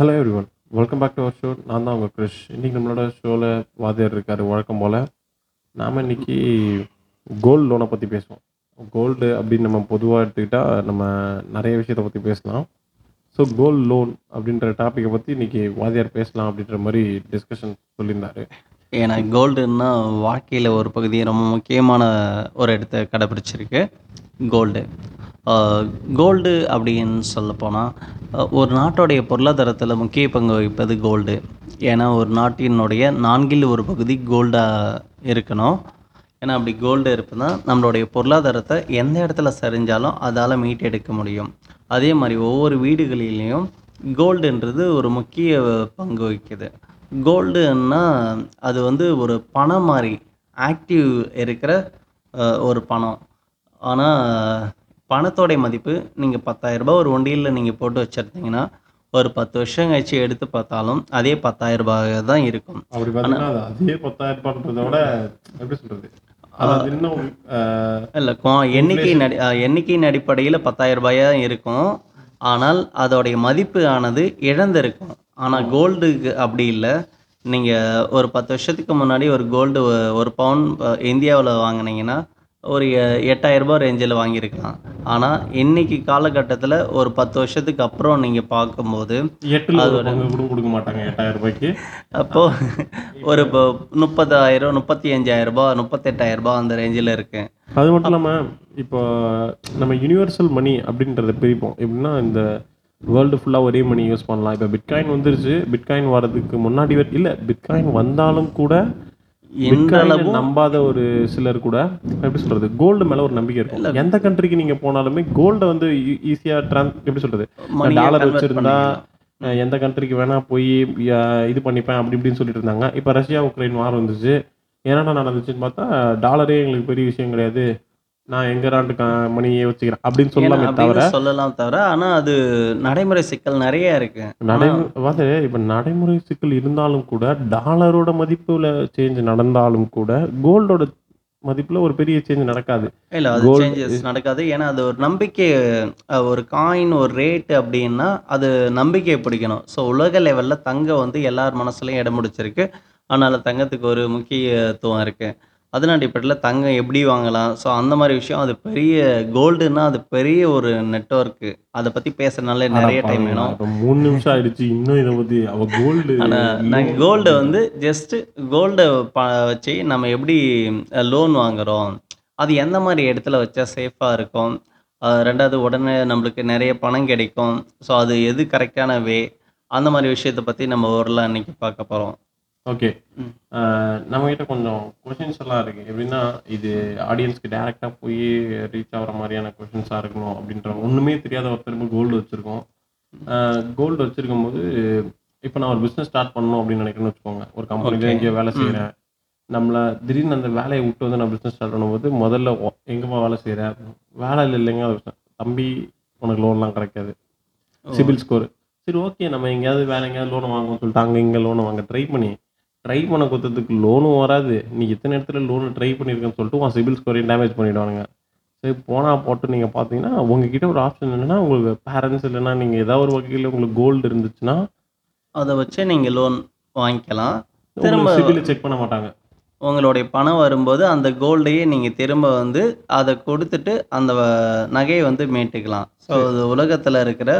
Hello everyone welcome back to our show நான் தான் உங்கள் கிரிஷ் இன்றைக்கி நம்மளோட ஷோவில் வாத்தியார் இருக்கார். வழக்கம் போல் நாம் இன்னைக்கு கோல்டு லோனை பற்றி பேசுவோம். கோல்டு அப்படின்னு நம்ம பொதுவாக எடுத்துக்கிட்டால் நம்ம நிறைய விஷயத்தை பற்றி பேசலாம். ஸோ கோல்டு லோன் அப்படின்ற டாப்பிக்கை பற்றி இன்றைக்கி வாத்தியார் பேசலாம் அப்படின்ற மாதிரி டிஸ்கஷன் சொல்லியிருந்தார். ஏன்னா கோல்டுன்னா வாழ்க்கையில் ஒரு பகுதியை ரொம்ப முக்கியமான ஒரு இடத்த கடைப்பிடிச்சிருக்கு கோல்டு கோல்டு அப்படின்னு சொல்லப்போனால் ஒரு நாட்டோடைய பொருளாதாரத்தில் முக்கிய பங்கு வகிப்பது கோல்டு ஏன்னா ஒரு நாட்டினுடைய நான்கில் ஒரு பகுதி கோல்டாக இருக்கணும். ஏன்னா அப்படி கோல்டு இருப்பதுனா நம்மளுடைய பொருளாதாரத்தை எந்த இடத்துல சரிஞ்சாலும் அதால் மீட்டெடுக்க முடியும். அதே மாதிரி ஒவ்வொரு வீடுகளிலையும் கோல்டுன்றது ஒரு முக்கிய பங்கு வகிக்குது. கோல்டுன்னா அது வந்து ஒரு பணம் மாதிரி ஆக்டிவ் இருக்கிற ஒரு பணம். ஆனால் பணத்தோடைய மதிப்பு நீங்கள் பத்தாயிரரூபா ஒரு ஒண்டியில் நீங்கள் போட்டு வச்சுருந்தீங்கன்னா ஒரு பத்து வருஷம் கழிச்சு எடுத்து பார்த்தாலும் அதே பத்தாயிரம் ரூபாய் தான் இருக்கும். அப்படி பார்த்தீங்கன்னா அது பத்தாயிரம் விட எப்படி அஹ், இல்லை எண்ணிக்கையின் அடி எண்ணிக்கையின் அடிப்படையில் பத்தாயிரம் ரூபாயா இருக்கும். ஆனால் அதோடைய மதிப்பு ஆனது இழந்திருக்கும் ஆனால் கோல்டுக்கு அப்படி இல்லை. நீங்கள் ஒரு பத்து வருஷத்துக்கு முன்னாடி ஒரு கோல்டு ஒரு பவுன் இந்தியாவில் வாங்குனீங்கன்னா ஒரு எ- எட்டாயிரம் ரூபாய் ரேஞ்சில் வாங்கியிருக்கலாம். ஆனால் இன்னைக்கு காலகட்டத்தில் ஒரு பத்து வருஷத்துக்கு அப்புறம் நீங்கள் பார்க்கும்போது கொடுக்க மாட்டாங்க எட்டாயிரம் ரூபாய்க்கு அப்போது ஒரு இப்போ முப்பதாயிரம் முப்பத்தி முப்பத்தெட்டாயிரம் ரூபாய் அந்த ரேஞ்சில் இருக்குது அது மட்டும் இல்லாமல் இப்போ நம்ம யூனிவர்சல் மணி அப்படின்றத பிரிப்போம். எப்படின்னா இந்த வேர்ல்டு ஃபுல்லாக ஒரே மணி யூஸ் பண்ணலாம். இப்போ பிட்காயின் வந்துருச்சு. பிட்காயின் வர்றதுக்கு முன்னாடி இல்லை பிட்காயின் வந்தாலும் கூட பிட்காயின் நம்பாத ஒரு சிலர் கூட எப்படி சொல்றது கோல்டு மேல ஒரு நம்பிக்கை இருக்கும். எந்த கண்ட்ரிக்கு நீங்க போனாலுமே கோல்டை வந்து ஈஸியா ட்ரான் எப்படி சொல்றது டாலர் வச்சிருந்தா எந்த கண்ட்ரிக்கு வேணா போய் இது பண்ணிப்பேன் அப்படி இப்படின்னு சொல்லிட்டு இருந்தாங்க. இப்போ ரஷ்யா உக்ரைன் வார் வந்துச்சு. என்னடா நடந்துச்சுன்னு பார்த்தா டாலரே எங்களுக்கு பெரிய விஷயம் கிடையாது. நான் எங்க நாட்டு மணியை வச்சுக்கிறேன் அப்படின்னு சொல்லலாமே தவிர சொல்லலாம் தவிர ஆனால் அது நடைமுறை சிக்கல் நிறைய இருக்கு. நடைமுறை இப்போ நடைமுறை சிக்கல் இருந்தாலும் கூட டாலரோட மதிப்புல சேஞ்ச் நடந்தாலும் கூட கோல்டோட மதிப்புல ஒரு பெரிய சேஞ்ச் நடக்காது. இல்லை அது சேஞ்சஸ் நடக்காது. ஏன்னா அது ஒரு நம்பிக்கை ஒரு காயின் ஒரு ரேட்டு அப்படின்னா அது நம்பிக்கையை பிடிக்கணும். ஸோ உலக லெவலில் தங்கம் வந்து எல்லார் மனசுலையும் இடம் பிடிச்சிருக்கு. அதனால் தங்கத்துக்கு ஒரு முக்கியத்துவம் இருக்குது அதன் அடிப்படையில் தங்கம் எப்படி வாங்கலாம்? ஸோ அந்த மாதிரி விஷயம் அது பெரிய கோல்டுன்னா அது பெரிய ஒரு நெட்ஒர்க்கு அதை பற்றி பேசுறதுனால நிறைய டைம் வேணும். மூணு நிமிஷம் ஆயிடுச்சு இன்னும் இதை பத்தி. அவ கோல்டு நாங்கள் கோல்டை வந்து ஜஸ்ட்டு கோல்டை ப வச்சு நம்ம எப்படி லோன் வாங்குறோம்? அது எந்த மாதிரி இடத்துல வச்சா சேஃபாக இருக்கும்? ரெண்டாவது உடனே நம்மளுக்கு நிறைய பணம் கிடைக்கும். ஸோ அது எது கரெக்டான வே அந்த மாதிரி விஷயத்தை பற்றி நம்ம ஓரளவு இன்னைக்கு பார்க்க போகிறோம் ஓகே. நம்ம கிட்ட கொஞ்சம் கொஷின்ஸ் எல்லாம் இருக்கு. எப்படின்னா இது ஆடியன்ஸ்க்கு டைரக்டா போய் ரீச் ஆகுற மாதிரியான கொஷின்ஸா இருக்கணும் அப்படின்ற ஒண்ணுமே தெரியாத ஒருத்தர் கோல்டு வச்சிருக்கோம். கோல்டு வச்சிருக்கும் போது இப்போ நான் ஒரு பிஸ்னஸ் ஸ்டார்ட் பண்ணணும் அப்படின்னு நினைக்கிறேன்னு வச்சுக்கோங்க. ஒரு கம்பெனில Okay. எங்கேயோ வேலை செய்கிறேன் நம்மள திடீர்னு அந்த வேலையை விட்டு வந்து நான் பிஸ்னஸ் ஸ்டார்ட் பண்ணும்போது முதல்ல எங்கம்மா வேலை செய்கிறேன் வேலை இல்லை இல்லைங்க. தம்பி உனக்கு லோன்லாம் கிடைக்காது. சிபில் ஸ்கோர் சரி ஓகே நம்ம எங்கேயாவது வேற எங்கேயாவது லோன் வாங்குவோம்னு சொல்லிட்டு அங்கே இங்கே லோன் வாங்க ட்ரை பண்ணி ட்ரை பண்ண கொடுத்ததுக்கு லோனும் வராது. நீ எத்தனை இடத்துல லோனு ட்ரை பண்ணியிருக்கேன்னு சொல்லிட்டு உன் சிபில் ஸ்கோரையும் டேமேஜ் பண்ணிடுவானுங்க. சரி போனால் போட்டு நீங்கள் பார்த்தீங்கன்னா உங்ககிட்ட ஒரு ஆப்ஷன் என்னன்னா உங்களுக்கு பேரண்ட்ஸ் இல்லைன்னா நீங்கள் ஏதாவது ஒரு வகையில் உங்களுக்கு கோல்டு இருந்துச்சுன்னா அதை வச்சு நீங்கள் லோன் வாங்கிக்கலாம். திரும்ப சிபில் செக் பண்ண மாட்டாங்க. உங்களுடைய பணம் வரும்போது அந்த கோல்டையே நீங்கள் திரும்ப வந்து அதை கொடுத்துட்டு அந்த நகையை வந்து மீட்டுக்கலாம். ஸோ இது உலகத்தில் இருக்கிற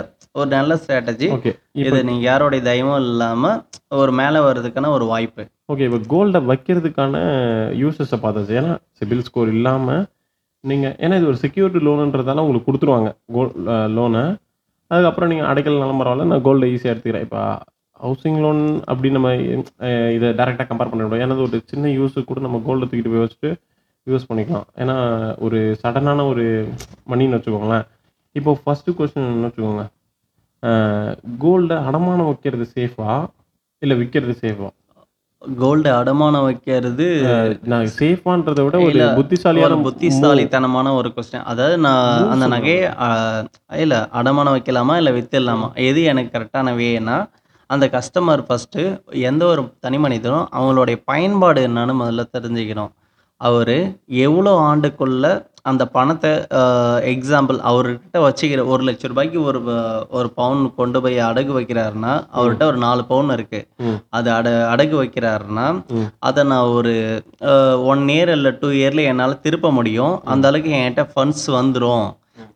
ஒரு நல்ல ஸ்ட்ராட்டஜி இது நீங்கள் யாரோடைய தயமும் இல்லாமல் ஒரு மேலே வர்றதுக்கான ஒரு வாய்ப்பு. ஓகே இப்போ கோல்டை வைக்கிறதுக்கான யூசஸை பார்த்தாச்சு ஏன்னா சிபில் ஸ்கோர் இல்லாமல் நீங்கள் ஏன்னா இது ஒரு செக்யூரிட்டி லோனுன்றதால உங்களுக்கு கொடுத்துருவாங்க கோல் லோனை அதுக்கப்புறம் நீங்கள் அடைக்கலனாலும் பரவாயில்ல நான் கோல்டை ஈஸியாக எடுத்துக்கிறேன். இப்போ ஹவுசிங் லோன் அப்படி நம்ம இதை டேரெக்டாக கம்பேர் பண்ண முடியும் ஏன்னா ஒரு சின்ன யூஸுக்கு கூட நம்ம கோல்டை தூக்கிட்டு போய் வச்சுட்டு யூஸ் பண்ணிக்கலாம். ஏன்னா ஒரு சடனான ஒரு மணின்னு வச்சுக்கோங்களேன். இப்போ ஃபஸ்ட்டு கொஸ்டின் வச்சுக்கோங்க. கோல்டை அடமானம் வைக்கிறது சேஃபா இல்லை விற்கிறது சேஃபா கோல்டு அடமானம் வைக்கிறது நான் சேஃபான்றதை விட ஒரு புத்திசாலியான புத்திசாலித்தனமான ஒரு கொஸ்டின் அதாவது நான் அந்த நகையை இல்ல அடமானம் வைக்கலாமா இல்லை வித்துடலாமா? எது எனக்கு கரெக்டான வேனா அந்த கஸ்டமர் ஃபஸ்ட்டு எந்த ஒரு தனி மனிதனும் அவங்களுடைய பயன்பாடு என்னன்னு முதல்ல தெரிஞ்சுக்கணும். அவர் எவ்வளோ ஆண்டுக்குள்ள அந்த பணத்தை எக்ஸாம்பிள் அவர்கிட்ட வச்சுக்கிற ஒரு லட்ச ரூபாய்க்கு ஒரு ஒரு பவுன் கொண்டு போய் அடகு வைக்கிறாருன்னா அவர்கிட்ட ஒரு நாலு பவுன் இருக்கு. அது அட அடகு வைக்கிறாருன்னா. அதை நான் ஒரு ஒன் இயர் இல்லை டூ இயர்ல என்னால் திருப்ப முடியும். அந்த அளவுக்கு என்கிட்ட ஃபண்ட்ஸ் வந்துடும்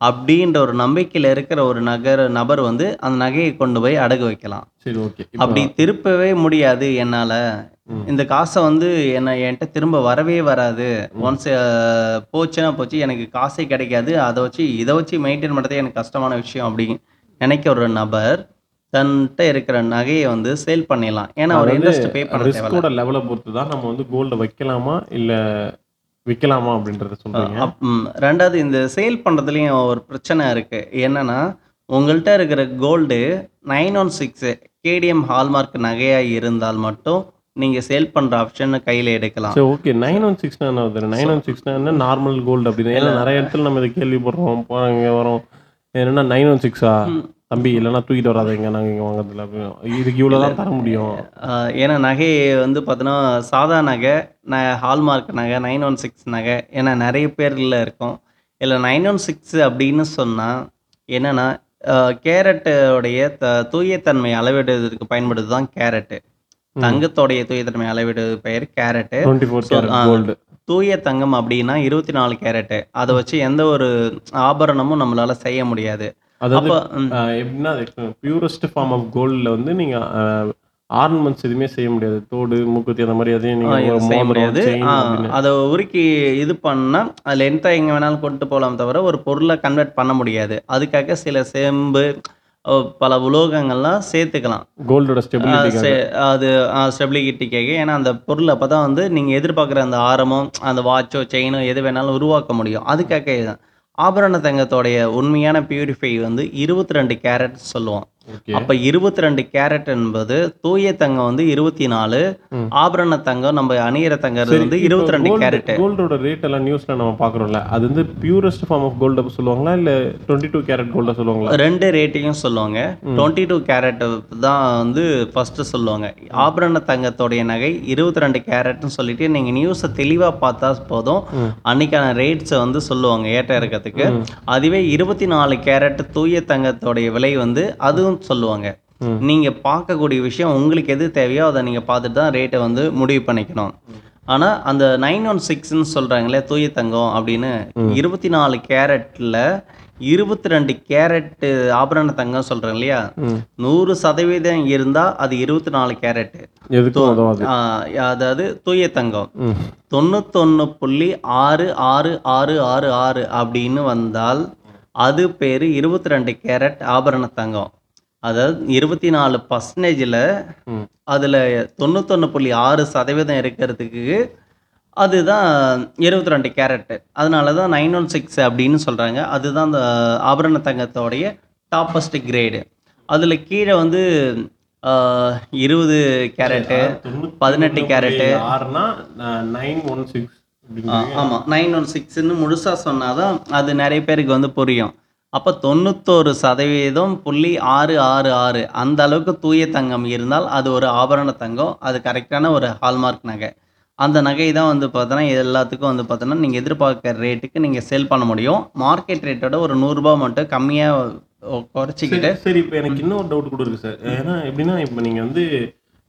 அப்படின்ற ஒரு நம்பிக்கையில் இருக்கிற ஒரு நகர் நபர் வந்து அந்த நகையை கொண்டு போய் அடகு வைக்கலாம். சரி ஓகே. அப்படி திருப்பவே முடியாது என்னால. இந்த காசை வந்து என்ன என்கிட்ட திரும்ப வரவே வராது. ஒன்ஸ் போச்சுன்னா போச்சு எனக்கு காசே கிடைக்காது. அதை வச்சு இதை வச்சு மெயின்டைன் பண்ணுறதே எனக்கு கஷ்டமான விஷயம் அப்படி நினைக்கிற ஒரு நபர் தன்கிட்ட இருக்கிற நகையை வந்து சேல் பண்ணிடலாம். ஏன்னா ஒரு இன்ட்ரெஸ்ட் பே பண்ண தேவையில்ல. ரிஸ்கோட லெவலை பொறுத்து தான் நம்ம வந்து கோல்டை வைக்கலாமா? இல்ல விற்கலாமா அப்படின்றத ம், ரெண்டாவது இந்த சேல் பண்ணுறதுலேயும் ஒரு பிரச்சனை இருக்கு. என்னன்னா உங்கள்கிட்ட இருக்கிற gold nine one six KDM hallmark நகையாக இருந்தால் மட்டும் நீங்கள் சேல் பண்ணுற ஆப்ஷன் கையில் எடுக்கலாம். சரி ஓகே நைன் ஒன் சிக்ஸ் நான் nine one six normal gold அப்படின்னு? ஏன்னா நிறைய இடத்துல நம்ம இதை கேள்விப்படுறோம் போறோம் இங்க வரோம் என்னன்னா நைன் ஒன் சிக்ஸா தம்பி இல்லைன்னா தூக்கிட்டு வராதீங்க நாங்க இங்க வாங்குறதுல. இதுக்கு இவ்வளவுதான் தர முடியும். ஏன்னா நகை வந்து பார்த்தோன்னா சாதா நகை ந ஹால்மார்க் நகை நைன் ஒன் சிக்ஸ் நகை ஏன்னா நிறைய பேர்ல இருக்கும். இல்லை நைன் ஒன் சிக்ஸ் அப்படின்னு சொன்னால் என்னென்னா கேரட்டோடைய த தூயத்தன்மை அளவிடுவதற்கு பயன்படுது தான் கேரட்டு தங்கத்தோடைய தூயத்தன்மை அளவிடுவது பெயர் கேரட்டு. தூய தங்கம் அப்படின்னா இருபத்தி நாலு கேரட்டு. அதை வச்சு எந்த ஒரு ஆபரணமும் நம்மளால செய்ய முடியாது. அதாவது எப்படின்னா பியூரஸ்ட் ஃபார்ம் ஆஃப் கோல்டில் வந்து நீங்க ஆர்னமெண்ட்ஸ் எதுவுமே செய்ய முடியாது. தோடு மூக்குத்தி அந்த மாதிரி எதையும் செய்ய முடியாது. அதை உருக்கி இது பண்ணா அதில் எந்த எங்கே வேணாலும் கொண்டு போகலாம் தவிர ஒரு பொருளை கன்வெர்ட் பண்ண முடியாது. அதுக்காக சில செம்பு பல உலோகங்கள்லாம் சேர்த்துக்கலாம். கோல்டோட ஸ்டெபிலிட்டி அது ஸ்டெபிலிட்டிக்காக ஏன்னா அந்த பொருள் அப்போ தான் வந்து நீங்கள் எதிர்பார்க்குற அந்த ஆரமோ அந்த வாட்சோ செயினோ எது வேணாலும் உருவாக்க முடியும். அதுக்காக தான் ஆபரண தங்கத்தோடைய உண்மையான பியூரிஃபை வந்து இருபத்தி ரெண்டு கேரட் சொல்லுவோம். அப்போ இருபத்தி ரெண்டு கேரட் என்பது தூய தங்கம் வந்து இருபத்தி நாலு. ஆபரண தங்கம் நம்ம அணியிற தங்கிறது வந்து இருபத்தி ரெண்டு கேரட் கோல்டோட ரேட் எல்லாம் நியூஸ்ல நம்ம பாக்குறோம்ல அது வந்து பியூரஸ்ட் ஃபார்ம் ஆஃப் கோல்ட சொல்லுவாங்களா இல்ல டுவெண்ட்டி டூ கேரட் கோல்ட சொல்லுவாங்களா? ரெண்டு ரேட்டையும் சொல்லுவாங்க. டுவெண்ட்டி டூ கேரட் தான் வந்து ஃபர்ஸ்ட் சொல்லுவாங்க. ஆபரண தங்கத்தோடைய நகை இருபத்தி ரெண்டு கேரட்னு சொல்லிட்டு நீங்க நியூஸை தெளிவா பார்த்தா போதும். அன்னைக்கான ரேட்ஸை வந்து சொல்லுவாங்க ஏற்ற இறக்கத்துக்கு. அதுவே இருபத்தி நாலு கேரட் தூய தங்கத்தோடைய விலை வந்து அதுவும் சொல்லுவாங்க. நீங்க பார்க்கக்கூடிய விஷயம் உங்களுக்கு எது தேவையோ அதை நீங்க பார்த்துட்டு தான் ரேட்டை வந்து முடிவு பண்ணிக்கணும். ஆனா அந்த நைன் ஒன் சிக்ஸ்ன்னு சொல்றாங்களே தூய தங்கம் அப்படின்னு இருபத்தி நாலு கேரட்ல இருபத்தி ரெண்டு கேரட் ஆபரண தங்கம் சொல்றேன் இல்லையா. நூறு சதவீதம் இருந்தா அது இருபத்தி நாலு கேரட் எதுக்கும் உதவாது அதாவது தூய தங்கம். ம். தொண்ணூத்தொன்று புள்ளி ஆறு ஆறு ஆறு ஆறு ஆறு அப்படின்னு வந்தால் அது பேர் இருபத்தி ரெண்டு கேரட் ஆபரண தங்கம். அதாவது இருபத்தி நாலு பர்சன்டேஜில். அதில் தொண்ணூத்தொன்று புள்ளி ஆறு சதவீதம் இருக்கிறதுக்கு அதுதான் இருபத்தி ரெண்டு கேரட்டு அதனால தான் நைன் ஒன் சிக்ஸ் அப்படின்னு சொல்கிறாங்க அதுதான் அந்த ஆபரண தங்கத்தோடைய டாப்பஸ்ட் கிரேடு அதில் கீழே வந்து இருபது கேரட்டு பதினெட்டு கேரட்டு. நைன் ஒன் சிக்ஸ் ஆமாம் நைன் ஒன் சிக்ஸ்ன்னு முழுசாக சொன்னாதான் அது நிறைய பேருக்கு வந்து புரியும் அப்போ தொண்ணூத்தோரு சதவீதம் புள்ளி ஆறு ஆறு ஆறு அந்த அளவுக்கு தூய தங்கம் இருந்தால் அது ஒரு ஆபரண தங்கம். அது கரெக்டான ஒரு ஹால்மார்க் நகை. அந்த நகை தான் வந்து பார்த்தோன்னா எல்லாத்துக்கும் வந்து பார்த்தோன்னா நீங்கள் எதிர்பார்க்குற ரேட்டுக்கு நீங்கள் சேல் பண்ண முடியும். மார்க்கெட் ரேட்டோட ஒரு நூறுரூபா மட்டும் கம்மியாக குறைச்சிக்கிட்டு சரி இப்போ எனக்கு இன்னொரு டவுட் கூட சார் ஏன்னா எப்படின்னா இப்போ நீங்கள் வந்து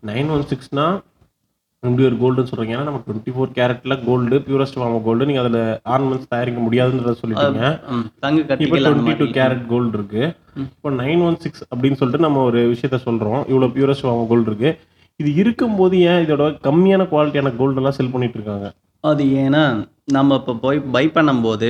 நைன் ஒன் சிக்ஸ்னால் இப்படி ஒரு கோல்டுன்னு சொல்றீங்க. ஏன்னா நம்ம டுவெண்ட்டி ஃபோர் கேரட்ல கோல்டு பியூரஸ்ட் ஃபார்ம் கோல்டு நீங்க அதுல ஆர்னமெண்ட்ஸ் தயாரிக்க முடியாதுன்றத சொல்லிட்டீங்க. தங்க இப்போ டுவெண்ட்டி டூ. கேரட் கோல்டு இருக்கு. இப்போ நைன் ஒன் சிக்ஸ் அப்படின்னு சொல்லிட்டு நம்ம ஒரு விஷயத்த சொல்றோம். இவ்வளோ பியூரஸ்ட் ஃபார்ம் கோல்டு இருக்கு. இது இருக்கும்போது ஏன் இதோட கம்மியான குவாலிட்டியான கோல்டு எல்லாம் செல் பண்ணிட்டு இருக்காங்க? அது ஏன்னா நம்ம இப்போ போய் பை பண்ணும்போது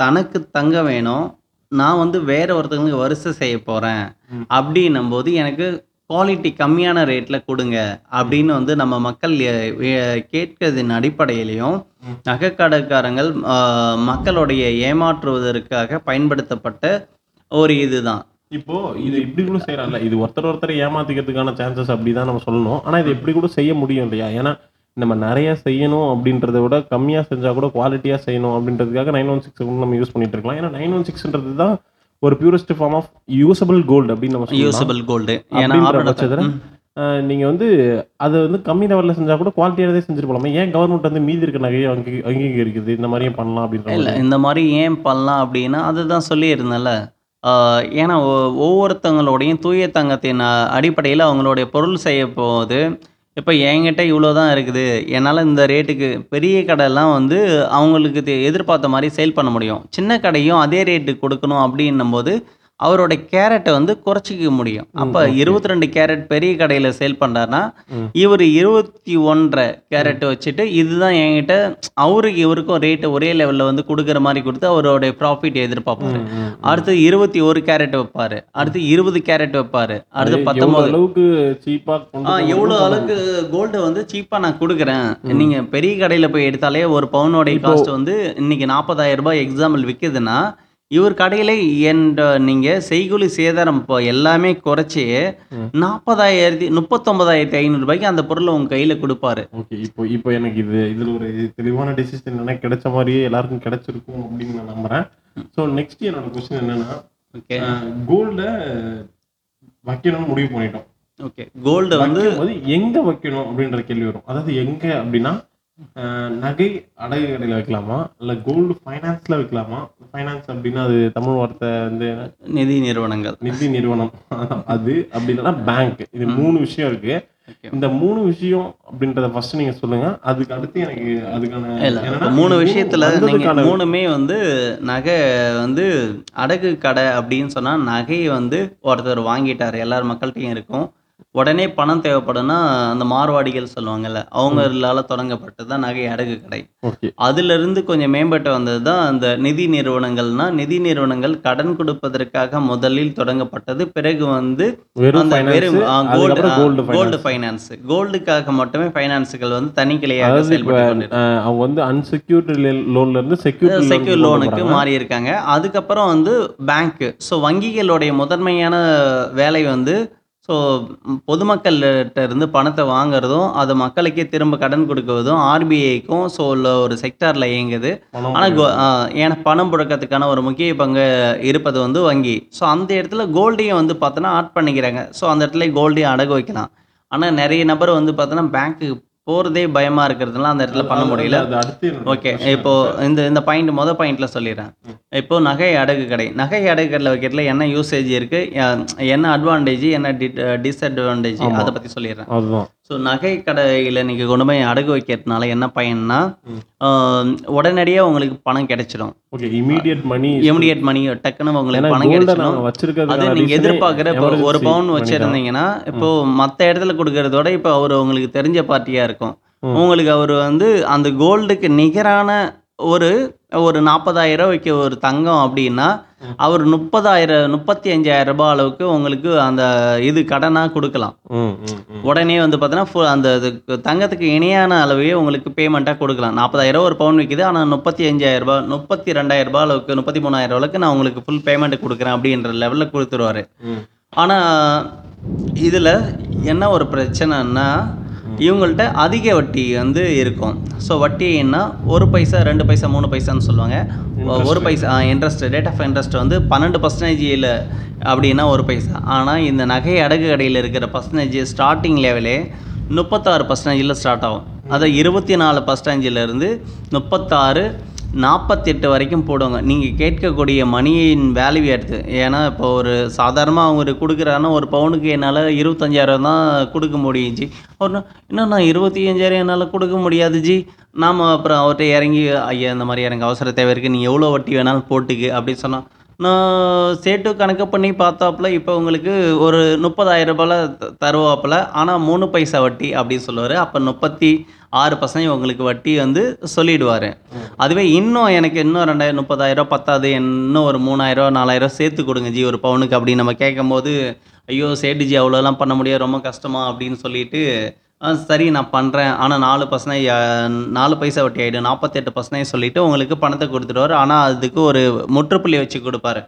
தனக்கு தங்க வேணும். நான் வந்து வேற ஒருத்தவங்களுக்கு வரிசை செய்ய போகிறேன் ம். அப்படின்னும் போது எனக்கு குவாலிட்டி கம்மியான ரேட்டில் கொடுங்க அப்படின்னு வந்து நம்ம மக்கள் கேட்கறதின் அடிப்படையிலையும். நகைக்கடைக்காரங்கள் மக்களுடைய ஏமாற்றுவதற்காக பயன்படுத்தப்பட்ட ஒரு இதுதான். இப்போ இது இப்படி கூட செய்யறாங்கல்ல இது ஒருத்தர் ஒருத்தர் ஏமாத்திக்கிறதுக்கான சான்சஸ் அப்படிதான் நம்ம சொல்லணும். ஆனா இது இப்படி கூட செய்ய முடியும் இல்லையா? ஏன்னா நம்ம நிறைய செய்யணும் அப்படின்றத விட கம்மியா செஞ்சா கூட குவாலிட்டியா செய்யணும் அப்படின்றதுக்காக நைன் ஒன் சிக்ஸ் நம்ம யூஸ் பண்ணிட்டு இருக்கலாம். ஏன்னா நைன் ஒன் சிக்ஸ்ன்றது தான் ஒரு purest form of usable gold அப்படின்னு நம்ம யூசபிள் கோல்டு ஏன்னா. நீங்கள் வந்து அதை வந்து கம்மி லெவலில் செஞ்சால் கூட குவாலிட்டியானதே செஞ்சுட்டு போகலாமா ஏன் கவர்மெண்ட் வந்து மீதி இருக்க நகையை அங்கீ அங்கீகரிக்குது? இந்த மாதிரியும் பண்ணலாம் அப்படின்ற இல்லை இந்த மாதிரி ஏன் பண்ணலாம் அப்படின்னா அதுதான் சொல்லியிருந்தேன்ல. ஏன்னா ஒ- ஒவ்வொருத்தங்களுடையும் தூய தங்கத்தின் அடிப்படையில் அவங்களுடைய பொருள் செய்ய போகுது இப்போ என்கிட்ட இவ்வளோ தான் இருக்குது. என்னால் இந்த ரேட்டுக்கு பெரிய கடைலாம் வந்து அவங்களுக்கு தெ- எதிர்பார்த்த மாதிரி சேல் பண்ண முடியும். சின்ன கடையும் அதே ரேட்டுக்கு கொடுக்கணும் அப்படின்னும் போது அவரோட கேரட்டை வந்து குறைச்சிக்க முடியும் அப்போ. இருபத்தி ரெண்டு கேரட் பெரிய கடையில் சேல் பண்ணுறாருன்னா. இவர் இருபத்தி ஒன்றரை கேரட் வச்சுட்டு இதுதான் என்கிட்ட அவருக்கு இவருக்கும் ரேட்டு ஒரே லெவலில் வந்து கொடுக்குற மாதிரி கொடுத்து அவரோட ப்ராஃபிட் எதிர்பார்ப்பாரு. அடுத்து இருபத்தி ஒரு கேரட் வைப்பாரு அடுத்து இருபது கேரட் வைப்பாரு அடுத்து பத்தொன்பது அளவுக்கு சீப்பாக ஆ எவ்வளோ அளவுக்கு கோல்டு வந்து சீப்பாக நான் கொடுக்குறேன். நீங்கள் பெரிய கடையில் போய் எடுத்தாலே ஒரு பவுனோடைய காஸ்ட் வந்து இன்னைக்கு நாற்பதாயிரம் ரூபாய் எக்ஸாம்பிள் விற்குதுன்னா இவர் கடையில் என்ற நீங்கள் செய்கூலி சேதாரம் இப்போ எல்லாமே குறைச்சி. நாற்பதாயிரத்தி முப்பத்தொன்பதாயிரத்தி ஐநூறுபாய்க்கு அந்த பொருளை உங்கள் கையில் கொடுப்பாரு. ஓகே இப்போ இப்போ எனக்கு இது இதில் ஒரு தெளிவான டிசிஷன் என்ன கிடைச்ச மாதிரியே எல்லாருக்கும் கிடைச்சிருக்கும் அப்படின்னு நான் நம்புறேன். ஸோ நெக்ஸ்ட் என்னோட கொஸ்டின் என்னன்னா ஓகே. கோல்டை வைக்கணும்னு முடிவு பண்ணிட்டோம். ஓகே. கோல்டு வந்து எங்க வைக்கணும் அப்படின்ற கேள்வி வரும். அதாவது எங்க அப்படின்னா நகை அடகு கடையில் வைக்கலாமா? இல்லை கோல்டு ஃபைனான்ஸ்ல வைக்கலாமா? ஃபைனான்ஸ் அப்படின்னா அது தமிழ் வார்த்தை வந்து நிதி நிறுவனங்கள். நிதி நிறுவனம். அது அப்படி இல்லைன்னா பேங்க் இது மூணு விஷயம் இருக்கு. இந்த மூணு விஷயம் அப்படின்றத ஃபர்ஸ்ட் நீங்க சொல்லுங்க. அதுக்கு அடுத்து எனக்கு அதுக்கான மூணு விஷயத்துல நீங்க மூணுமே வந்து நகை வந்து அடகு கடை அப்படின்னு சொன்னா நகையை வந்து ஒருத்தர் வாங்கிட்டாரு. எல்லார் மக்கள்கிட்டயும் இருக்கும். உடனே பணம் தேவைப்படும்னா அந்த மார்வாடிகள் சொல்லுவாங்கல்ல அவங்களால தொடங்கப்பட்டது தான் நகை அடகு கடை. ஓகே. அதுல இருந்து கொஞ்சம் மேம்பட்டு வந்தது தான் அந்த நிதி நிறுவனங்கள்னா நிதி நிறுவனங்கள் கடன் கொடுப்பதற்காக முதலில் தொடங்கப்பட்டது. பிறகு வந்து அந்த வெறும் கோல்டு கோல்டு ஃபைனான்ஸ் கோல்டுக்காக மட்டுமே ஃபைனான்ஸுகள் வந்து தனி கிளையாக அதாவது இப்போ செயல்பட்டு அவங்க வந்து அன்செக்யூர்டு லோன்ல இருந்து செக்யூர்ட் செக்யூர் லோனுக்கு மாறி இருக்காங்க அதுக்கப்புறம் வந்து பேங்க்கு ஸோ வங்கிகளுடைய முதன்மையான வேலை வந்து ஸோ பொதுமக்கள்கிட்ட இருந்து பணத்தை வாங்குறதும் அது மக்களுக்கே திரும்ப கடன் கொடுக்குவதும் ஆர்பிஐக்கும் ஸோ உள்ள ஒரு செக்டாரில் இயங்குது. ஆனால் ஏன்னா பணம் புழக்கத்துக்கான ஒரு முக்கிய பங்கு இருப்பது வந்து வங்கி. ஸோ அந்த இடத்துல கோல்டையும் வந்து பார்த்தோன்னா ஆட் பண்ணிக்கிறாங்க. ஸோ அந்த இடத்துல கோல்டையும் அடகு வைக்கலாம். ஆனால் நிறைய நபர் வந்து பார்த்தோன்னா பேங்க்குக்கு போகிறதே பயமாக இருக்கிறதுனால அந்த இடத்துல பண்ண முடியல. ஓகே இப்போ. இந்த இந்த பாயிண்ட் மொதல் பாயிண்ட்ல சொல்லிடுறேன். இப்போ நகை அடகு கடை. நகை அடகு கடையில் வைக்கிறதுல என்ன யூசேஜ் இருக்கு? என்ன அட்வான்டேஜ் என்ன டிஸ்அட்வான்டேஜ் ஆமா. அதை பத்தி சொல்லிடுறேன். ஸோ நகை கடையில் நீங்கள் கொண்டு போய் அடகு வைக்கிறதுனால என்ன பயன்னா உடனடியாக உங்களுக்கு பணம் கிடைச்சிடும் okay immediate money immediate money டக்குன்னு உங்களுக்கு பணம் கிடைச்சிடும் அது நீங்க எதிர்பார்க்குற இப்போ ஒரு பவுன் வச்சிருந்தீங்கன்னா இப்போ மற்ற இடத்துல கொடுக்கறதோட இப்போ அவர் உங்களுக்கு தெரிஞ்ச பார்ட்டியா இருக்கும். உங்களுக்கு அவர் வந்து அந்த கோல்டுக்கு நிகரான ஒரு ஒரு நாற்பதாயிரம் ரூபாய்க்கு ஒரு தங்கம் அப்படின்னா. அவர் முப்பதாயிரம் முப்பத்தி அஞ்சாயிரம் ரூபாய் அளவுக்கு உங்களுக்கு அந்த இது கடனாக கொடுக்கலாம். உடனே வந்து பார்த்தீங்கன்னா அந்த தங்கத்துக்கு இணையான அளவையே உங்களுக்கு பேமெண்ட்டாக கொடுக்கலாம். நாற்பதாயிரம் ஒரு பவுன் விற்கிது ஆனால் முப்பத்தி அஞ்சாயிரம் ரூபாய் முப்பத்தி ரெண்டாயிரம் ரூபாய் அளவுக்கு முப்பத்தி மூணாயிரம் அளவுக்கு நான் உங்களுக்கு ஃபுல் பேமெண்ட் கொடுக்குறேன் அப்படின்ற லெவலில் கொடுத்துருவாரு. ஆனால் இதில் என்ன ஒரு பிரச்சனைன்னா இவங்கள்ட்ட அதிக வட்டி வந்து இருக்கும். ஸோ வட்டின்னா ஒரு பைசா ரெண்டு பைசா மூணு பைசான்னு சொல்லுவாங்க. ஒரு பைசா இன்ட்ரெஸ்ட் ரேட் ஆஃப் இன்ட்ரெஸ்ட் வந்து பன்னெண்டு பர்சன்டேஜில் அப்படின்னா ஒரு பைசா. ஆனால் இந்த நகை அடகு கடையில் இருக்கிற பர்சன்டேஜ் ஸ்டார்டிங் லெவலே முப்பத்தாறு பர்சன்டேஜில் ஸ்டார்ட் ஆகும். அதை இருபத்தி நாலு பர்சன்டேஜிலேருந்து முப்பத்தாறு நாற்பத்தெட்டு வரைக்கும் போடுவாங்க. நீங்கள் கேட்கக்கூடிய மணியின் வேல்யூ எடுத்து ஏன்னா இப்போ ஒரு சாதாரணமாக அவங்க கொடுக்குறாங்கன்னா ஒரு பவுனுக்கு என்னால் இருபத்தஞ்சாயிரம் தான் கொடுக்க முடியும் ஜி. அவர் இன்னும் நான் இருபத்தி அஞ்சாயிரம் என்னால் கொடுக்க முடியாது ஜி? நாம் அப்புறம் அவர்கிட்ட இறங்கி ஐயா இந்த மாதிரி எனக்கு அவசர தேவை இருக்குது நீங்கள் எவ்வளோ வட்டி வேணாலும் போட்டுக்கு அப்படின்னு சொன்னால் நான் சேட்டு கணக்கு பண்ணி பார்த்தாப்புல இப்போ உங்களுக்கு ஒரு முப்பதாயிரம் ரூபாயில் தருவாப்புல ஆனால் மூணு பைசா வட்டி அப்படின்னு சொல்லுவார். அப்போ முப்பத்தி ஆறு பர்சன்ட் உங்களுக்கு வட்டி வந்து சொல்லிடுவார். அதுவே இன்னும் எனக்கு இன்னும் ரெண்டாயிரம் முப்பதாயிரம் பத்தாது இன்னும் ஒரு மூணாயிரம் நாலாயிரம் சேர்த்து கொடுங்க ஜி ஒரு பவுனுக்கு அப்படின்னு நம்ம கேட்கும்போது ஐயோ சேட்டு ஜி அவ்வளோலாம் பண்ண முடியாது ரொம்ப கஷ்டமா அப்படின்னு சொல்லிட்டு சரி நான் பண்ணுறேன் ஆனால் நாலு பர்சன்டேஜ் நாலு பைசா வட்டி ஆகிடும் நாற்பத்தெட்டு பர்சன்டேஜ் சொல்லிவிட்டு உங்களுக்கு பணத்தை கொடுத்துடுவார். ஆனால் அதுக்கு ஒரு முற்றுப்புள்ளி வச்சு கொடுப்பாரு.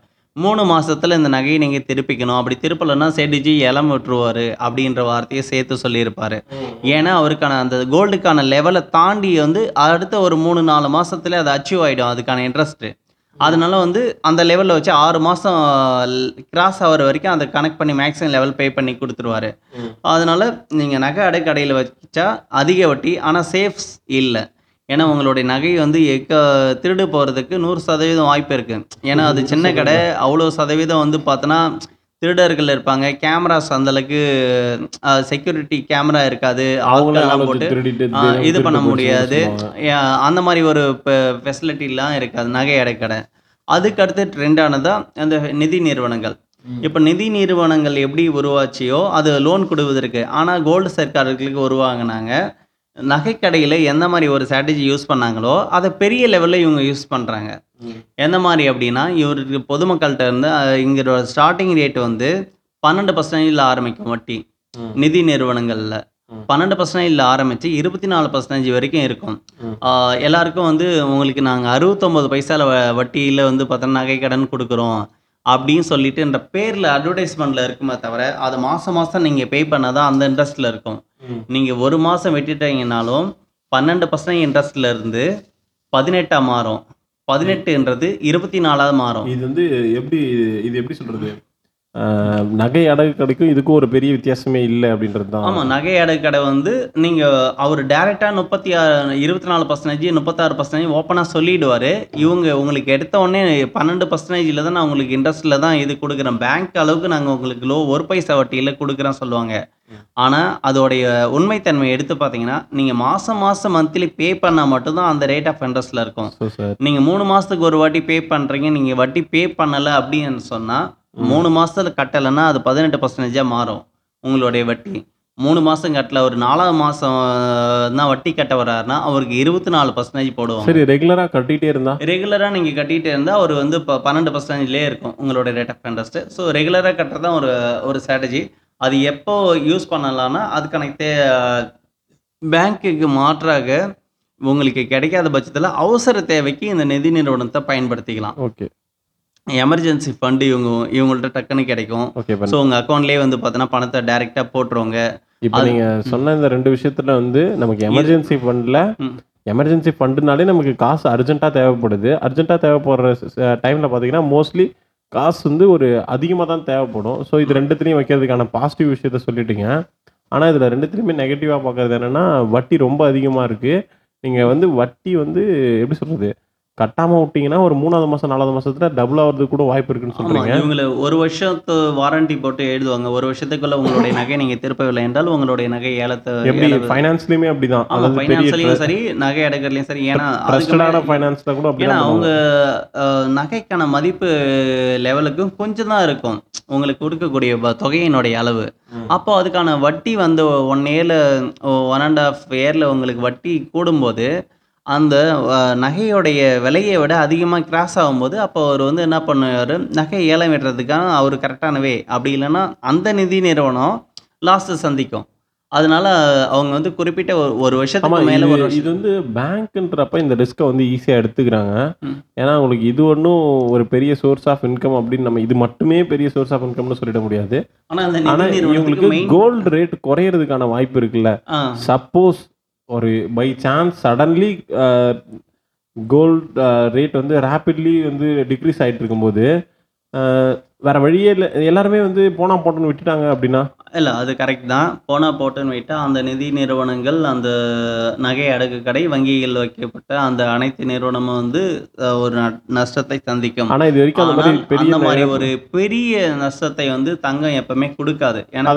மூணு மாசத்துல இந்த நகையை நீங்கள் திருப்பிக்கணும். அப்படி திருப்பலைன்னா சேட்டுஜி இளம் விட்டுருவார் அப்படின்ற வார்த்தையை சேர்த்து சொல்லியிருப்பாரு. ஏன்னா அவருக்கான அந்த கோல்டுக்கான லெவலை தாண்டி வந்து அடுத்த ஒரு மூணு நாலு மாசத்துல அது அச்சீவ் ஆகிடும் அதுக்கான இன்ட்ரெஸ்ட்டு அதனால வந்து அந்த லெவலில் வச்சு ஆறு மாதம் கிராஸ் ஆகிற வரைக்கும் அதை கனெக்ட் பண்ணி மேக்ஸிமம் லெவல் பே பண்ணி கொடுத்துருவாரு. அதனால நீங்கள் நகை அடை கடையில் வச்சா அதிக வட்டி ஆனால் சேஃப்ஸ் இல்லை. ஏன்னா உங்களுடைய நகை வந்து எக்க திருடு போகிறதுக்கு நூறு சதவீதம் வாய்ப்பு இருக்குது ஏன்னா அது சின்ன. கடை அவ்வளோ சதவீதம் வந்து பார்த்தோன்னா திருடர்கள் இருப்பாங்க. கேமராஸ் அந்தளவுக்கு செக்யூரிட்டி கேமரா இருக்காது. அவங்களே ஆட்கள்லாம் ஆளை போட்டு இது பண்ண முடியாது. அந்த மாதிரி ஒரு ஃபெசிலிட்டிலாம் இருக்காது நகை அடை கடை. அதுக்கு அடுத்து ட்ரெண்டானது அந்த நிதி நிறுவனங்கள். இப்போ நிதி நிறுவனங்கள் எப்படி உருவாச்சியோ அது லோன் கொடுவதற்கு. ஆனால் கோல்டு சர்க்கார்களுக்கு உருவாங்கினாங்க நகைக்கடையில் எந்த மாதிரி ஒரு ஸ்ட்ராட்டஜி யூஸ் பண்ணாங்களோ அதை பெரிய லெவலில் இவங்க யூஸ் பண்ணுறாங்க. எந்த மாதிரி அப்படின்னா இவருக்கு பொதுமக்கள்கிட்ட இருந்து இங்க ஸ்டார்டிங் ரேட் வந்து பன்னெண்டு பர்சன்டேஜில் ஆரம்பிக்கும் வட்டி. நிதி நிறுவனங்களில். பன்னெண்டு பர்சன்டேஜில் ஆரம்பித்து இருபத்தி நாலு பர்சன்டேஜ் வரைக்கும் இருக்கும் எல்லாருக்கும் வந்து உங்களுக்கு நாங்கள் அறுபத்தொம்போது பைசாவில் வட்டியில் வந்து பார்த்தோன்னா நகை கடன் கொடுக்குறோம் அப்படின்னு சொல்லிட்டு இந்த பேரில் அட்வர்டைஸ்மெண்ட்டில் இருக்குமே தவிர அது மாதம் மாதம் நீங்கள் பே பண்ணாதான் அந்த இன்ட்ரெஸ்ட்டில் இருக்கும். நீங்கள் ஒரு மாதம் வெட்டிட்டீங்கனாலும் பன்னெண்டு பர்சன்ட் இன்ட்ரெஸ்ட்ல இருந்து பதினெட்டாக மாறும். பதினெட்டுன்றது இருபத்தி நாலாவது மாறும். இது வந்து எப்படி இது எப்படி சொல்றது? ஆஹ், நகை அடகு கடைக்கும் இதுக்கும் ஒரு பெரிய வித்தியாசமே இல்லை அப்படின்றது தான். ஆமாம் நகை அடகு கடை வந்து நீங்கள் அவர் டேரெக்டாக முப்பத்தி ஆறு இருபத்தி நாலு பர்சன்டேஜ் முப்பத்தாறு பர்சன்டேஜ் ஓப்பனாக சொல்லிடுவார். இவங்க உங்களுக்கு எடுத்த உடனே பன்னெண்டு பர்சன்டேஜில் தான் நான் உங்களுக்கு இன்ட்ரெஸ்ட்டில் தான் இது கொடுக்குறேன். பேங்க் அளவுக்கு நாங்கள் உங்களுக்கு லோ ஒரு பைசா வட்டியில் கொடுக்குறோம் சொல்லுவாங்க. ஆனால் அதோடைய உண்மைத்தன்மை எடுத்து பார்த்தீங்கன்னா நீங்கள் மாதம் மாதம் மந்த்லி பே பண்ணால் மட்டும்தான் அந்த ரேட் ஆஃப் இன்ட்ரெஸ்ட்டில் இருக்கும். நீங்கள் மூணு மாதத்துக்கு ஒரு வாட்டி பே பண்ணுறீங்க நீங்கள் வட்டி பே பண்ணலை அப்படின்னு சொன்னால் மூணு மாதத்துல கட்டலைன்னா அது பதினெட்டு பர்சன்டேஜாக மாறும் உங்களுடைய வட்டி. மூணு மாதம் கட்டல ஒரு நாலாவது மாதம் தான் வட்டி கட்ட வர்றாருன்னா அவருக்கு இருபத்தி நாலு பர்சன்டேஜ் போடுவாங்க. சரி ரெகுலராக கட்டிகிட்டே இருந்தா? ரெகுலராக நீங்கள் கட்டிகிட்டே இருந்தால் அவர் வந்து இப்போ பன்னெண்டு பர்சன்டேஜ்லேயே இருக்கும் உங்களோட ரேட் ஆஃப் இன்ட்ரெஸ்ட்டு ஸோ ரெகுலராக கட்டுறது தான் ஒரு ஒரு ஸ்ட்ராட்டஜி அது எப்போ யூஸ் பண்ணலாம்னா அதுக்கான தே பேங்க்குக்கு மாற்றாக உங்களுக்கு கிடைக்காத பட்சத்தில் அவசர தேவைக்கு இந்த நிதி நிறுவனத்தை பயன்படுத்திக்கலாம். ஓகே. எமர்ஜென்சி ஃபண்டு இவங்க இவங்கள்ட்ட டக்குன்னு கிடைக்கும். ஓகே ஸோ உங்கள் அக்கௌண்ட்லேயே வந்து பார்த்தோன்னா பணத்தை டைரெக்டாக போட்டுருவாங்க. இப்போ நீங்க சொன்ன இந்த ரெண்டு விஷயத்துல வந்து நமக்கு எமர்ஜென்சி ஃபண்ட்ல. எமர்ஜென்சி ஃபண்டுனாலே நமக்கு காசு அர்ஜென்ட்டாக தேவைப்படுது. அர்ஜென்ட்டாக தேவைப்படுற டைமில் பார்த்தீங்கன்னா மோஸ்ட்லி காசு வந்து ஒரு அதிகமாக தான் தேவைப்படும். ஸோ இது ரெண்டுத்துலையும் வைக்கிறதுக்கான பாசிட்டிவ் விஷயத்த சொல்லிட்டீங்க. ஆனால் இதில் ரெண்டுத்துலையுமே நெகட்டிவாக பார்க்கறது என்னென்னா வட்டி ரொம்ப அதிகமாக இருக்குது நீங்கள் வந்து வட்டி வந்து எப்படி சொல்கிறது கட்டாமல் விட்டீங்கன்னா ஒரு மூணாவது மாதம் நாலாவது மாதத்தில் டபுள் ஆகிறதுக்கு கூட வாய்ப்பு இருக்குன்னு ஆமாம் சொல்கிறீங்க இவங்களை ஒரு வருஷத்து வாரண்டி போட்டு எழுதுவாங்க. ஒரு வருஷத்துக்குள்ள உங்களுடைய நகை நீங்கள் திருப்பவில்லை என்றால் உங்களுடைய நகை ஏலத்தை எப்படி? ஃபைனான்ஸ்லேயுமே அப்படி தான் ஆமா அதாவது பெரிய ஃபைனான்ஸ்லையும் சரி நகை அடக்கிறதுலையும் சரி. ஏன்னா ட்ரஸ்டடான ஃபைனான்ஸில் கூட ஏன்னா அவங்க நகைக்கான மதிப்பு லெவலுக்கும் கொஞ்சம் தான் இருக்கும். உங்களுக்கு கொடுக்கக்கூடிய தொகையினுடைய அளவு. அப்போ அதுக்கான வட்டி வந்து ஒன் இயரில் ஒன் அண்ட் ஆஃப் இயரில் உங்களுக்கு வட்டி கூடும்போது அந்த நகையோடைய விலையை விட அதிகமாக கிராஸ் ஆகும்போது அப்போ அவர் வந்து என்ன பண்ணுவார்? நகை ஏலம் விடுறதுக்கான அவர் கரெக்டான வே அப்படி இல்லைன்னா அந்த நிதி நிறுவனம் லாஸ்ட்டு சந்திக்கும். அதனால அவங்க வந்து குறிப்பிட்ட ஒரு ஒரு வருஷத்துக்கு மேலே ஒரு இது வந்து பேங்க்ன்றப்ப இந்த ரிஸ்க்கை வந்து ஈஸியாக எடுத்துக்கிறாங்க. ஏன்னா உங்களுக்கு இது ஒன்றும் ஒரு பெரிய சோர்ஸ் ஆஃப் இன்கம் அப்படின்னு நம்ம இது மட்டுமே பெரிய சோர்ஸ் ஆஃப் இன்கம்னு சொல்லிட முடியாது. ஆனால் இவங்களுக்கு கோல்டு ரேட் குறையறதுக்கான வாய்ப்பு இருக்குல்ல. சப்போஸ் ஒரு by chance suddenly gold rate வந்து ரேப்பிட்லி வந்து டிக்ரீஸ் ஆகிட்டு இருக்கும்போது uh, வேறு வழியே இல்லை எல்லாருமே வந்து போனால் போட்டோன்னு விட்டுட்டாங்க அப்படின்னா இல்லை அது கரெக்ட் தான். போனால் போட்டுன்னு வைட்டா அந்த நிதி நிறுவனங்கள் அந்த நகை அடகு கடை வங்கியில் வைக்கப்பட்ட அந்த அனைத்து நிறுவனமும் வந்து ஒரு நஷ்டத்தை சந்திக்கும். ஆனா இது வரைக்கும் அந்த மாதிரி ஆனால் அந்த மாதிரி ஒரு பெரிய நஷ்டத்தை வந்து தங்கம் எப்பவுமே கொடுக்காது. ஏன்னா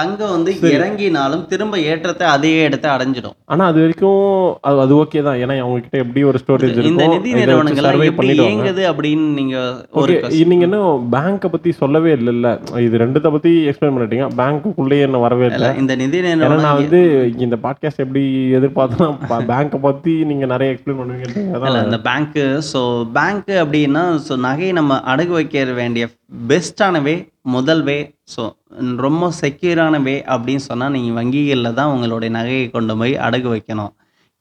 தங்கம் வந்து. இறங்கினாலும் திரும்ப ஏற்றத்தை அதே இடத்தை அடைஞ்சிடும். ஆனா அது வரைக்கும் அது அது ஓகே தான். ஏன்னா அவங்க கிட்ட எப்படி ஒரு ஸ்டோரேஜ் இந்த நிதி நிறுவனங்கள் எப்படி இயங்குது அப்படின்னு நீங்க ஒரு நீங்க என்ன பேங்க்கை பத்தி சொல்லவே இல்லைல்ல. இது ரெண்டுத்த பத்தி எக்ஸ்பிளைன் பண்ணிட்டீங்க. பேங்க்குள்ளேயே என்ன வரவே இல்ல, இந்த நிதி நான் வந்து இந்த பாட்காஸ்ட் எப்படி எதிர்பார்த்தனா பேங்க்கை பத்தி நீங்க நிறைய எக்ஸ்பிளைன் பண்ணுவீங்க இந்த பேங்க்கு ஸோ பேங்க்கு அப்படின்னா ஸோ நகையை நம்ம அடகு வைக்க வேண்டிய பெஸ்ட்டான வே முதல் வே ஸோ ரொம்ப செக்யூரான வே அப்படின்னு சொன்னால் நீங்கள் வங்கிகளில் தான் உங்களுடைய நகையை கொண்டு போய் அடகு வைக்கணும்.